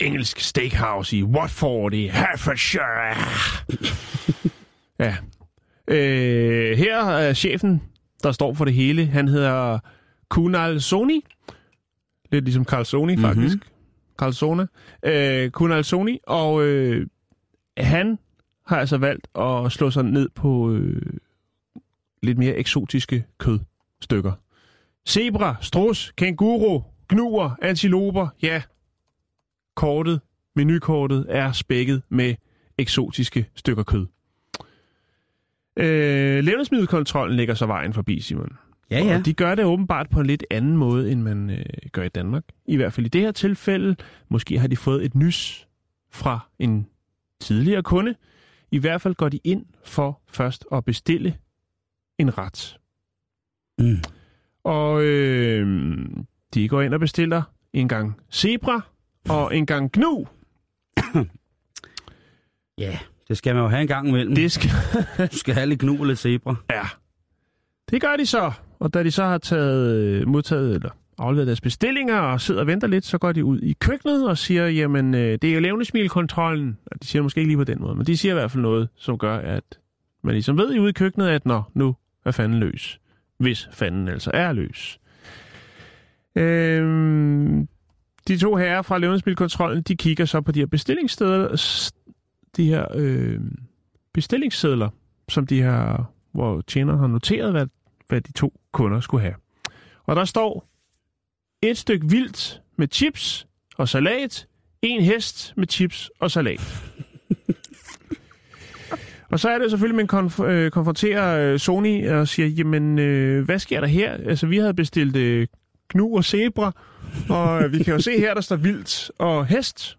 engelsk steakhouse i Watford i Hertfordshire. ja. Øh, her er chefen, der står for det hele. Han hedder Kunal Soni. Lidt ligesom Carl Soni, faktisk. Carl Sona. Øh, Kunal Soni. Og øh, han har altså valgt at slå sig ned på øh, lidt mere eksotiske kødstykker. Zebra, strus, kænguru, gnuer, antiloper, ja. Kortet, menukortet er spækket med eksotiske stykker kød. Øh, levnedsmiddelkontrollen lægger så vejen forbi, Simon. Ja, ja. Og de gør det åbenbart på en lidt anden måde, end man øh, gør i Danmark. I hvert fald i det her tilfælde. Måske har de fået et nys fra en tidligere kunde. I hvert fald går de ind for først at bestille en ret. Mm. Og øh, de går ind og bestiller en gang zebra og en gang gnu. Ja, det skal man jo have en gang imellem. Det skal... Du skal have lidt gnu og lidt zebra. ja. Det gør de så. Og da de så har taget, øh, modtaget eller afleveret deres bestillinger og sidder og venter lidt, så går de ud i køkkenet og siger, jamen, øh, det er jo levnesmilkontrollen. Og de siger måske ikke lige på den måde, men de siger i hvert fald noget, som gør, at man ligesom ved i ude i køkkenet, at nå, nu er fanden løs. Hvis fanden altså er løs. Øhm, de to herrer fra levnedsmiddelkontrollen, de kigger så på de her bestillingssteder, de her øh, bestillingssedler, som de her, hvor tjeneren har noteret, hvad, hvad de to kunder skulle have. Og der står et stykke vildt med chips og salat, en hest med chips og salat og så er det selvfølgelig, man konf- øh, konfronterer øh, Sony og siger, jamen, øh, hvad sker der her? Altså, vi havde bestilt øh, gnu og zebra, og øh, vi kan jo se her, der står vildt og hest.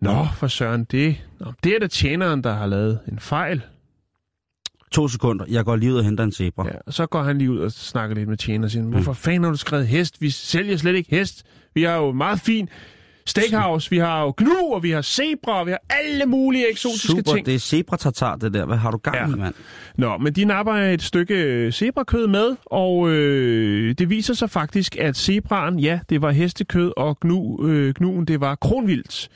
Nå, for søren, det, Nå, det er da tjeneren, der har lavet en fejl. To sekunder. Jeg går lige ud og henter en zebra. Ja, og så går han lige ud og snakker lidt med tjeneren og siger, hvorfor fanden har du skrevet hest? Vi sælger slet ikke hest. Vi har jo meget fin steakhouse, vi har jo gnu, og vi har zebra, og vi har alle mulige eksotiske Super, ting. det er zebra det der. Hvad har du gang Ja. i, mand? Nå, men de napper et stykke øh, zebrakød med, og øh, det viser sig faktisk, at zebraen, ja, det var hestekød, og gnu, øh, gnuen, det var kronvildt.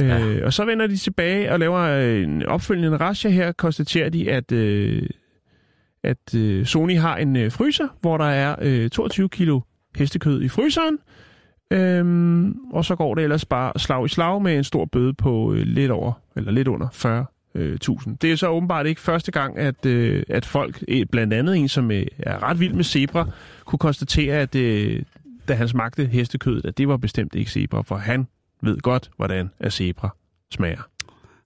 Ja. Øh, og så vender de tilbage og laver en opfølgende razzia her, konstaterer de, at, øh, at øh, Sony har en øh, fryser, hvor der er øh, 22 kilo hestekød i fryseren, Øhm, og så går det ellers bare slag i slag med en stor bøde på øh, lidt over, eller lidt under 40 øh, 1000. Det er så åbenbart ikke første gang, at, øh, at folk, eh, blandt andet en, som øh, er ret vild med zebra, kunne konstatere, at øh, da han smagte hestekødet, at det var bestemt ikke zebra, for han ved godt, hvordan at zebra smager.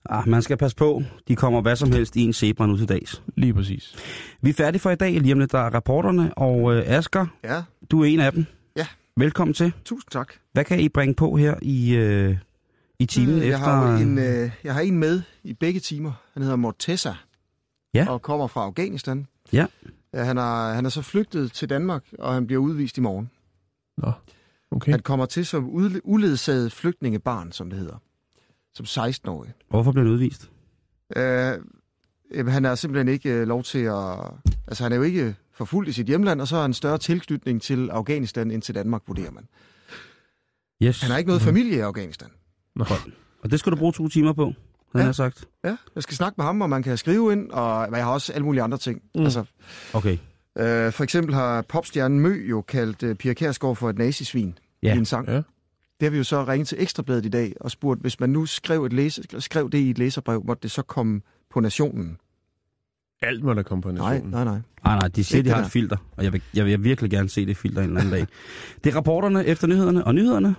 Ah, man skal passe på. De kommer hvad som helst i en zebra nu til dags. Lige præcis. Vi er færdige for i dag. Lige om lidt, der er rapporterne. Og øh, Asger, Ja, du er en af dem. Velkommen til. tusind tak. Hvad kan I bringe på her i, øh, i timen Øh, jeg, efter... har jo en, øh, jeg har en med i begge timer. Han hedder Mortessa. Ja. Og kommer fra Afghanistan. Ja. Ja, han, er, han er så flygtet til Danmark, og han bliver udvist i morgen. Nå, okay. Han kommer til som uledsaget flygtningebarn, som det hedder. Som 16-årig. Hvorfor blev han udvist? Øh, jamen, han er simpelthen ikke øh, lov til at... Altså, han er jo ikke forfulgt i sit hjemland, og så har en større tilknytning til Afghanistan end til Danmark, vurderer man. Yes. Han har ikke noget familie i Afghanistan. Nå. Og det skal du bruge to timer på, han Ja. har sagt. Ja, jeg skal snakke med ham, og man kan skrive ind, og jeg har også alle mulige andre ting. Mm. Mm. Altså, Okay. øh, for eksempel har popstjernen Mø jo kaldt øh, Pia Kjærsgaard for et nazisvin Ja. i en sang. Ja. Det har vi jo så ringet til Ekstrabladet i dag og spurgt, hvis man nu skrev, et læse, skrev det i et læserbrev, måtte det så komme på nationen? Alt må der komme på Nej, nationen. nej, nej. Nej, nej, de siger, de har et filter, og jeg vil, jeg vil virkelig gerne se det filter en eller anden dag. Det er rapporterne efter nyhederne, og nyhederne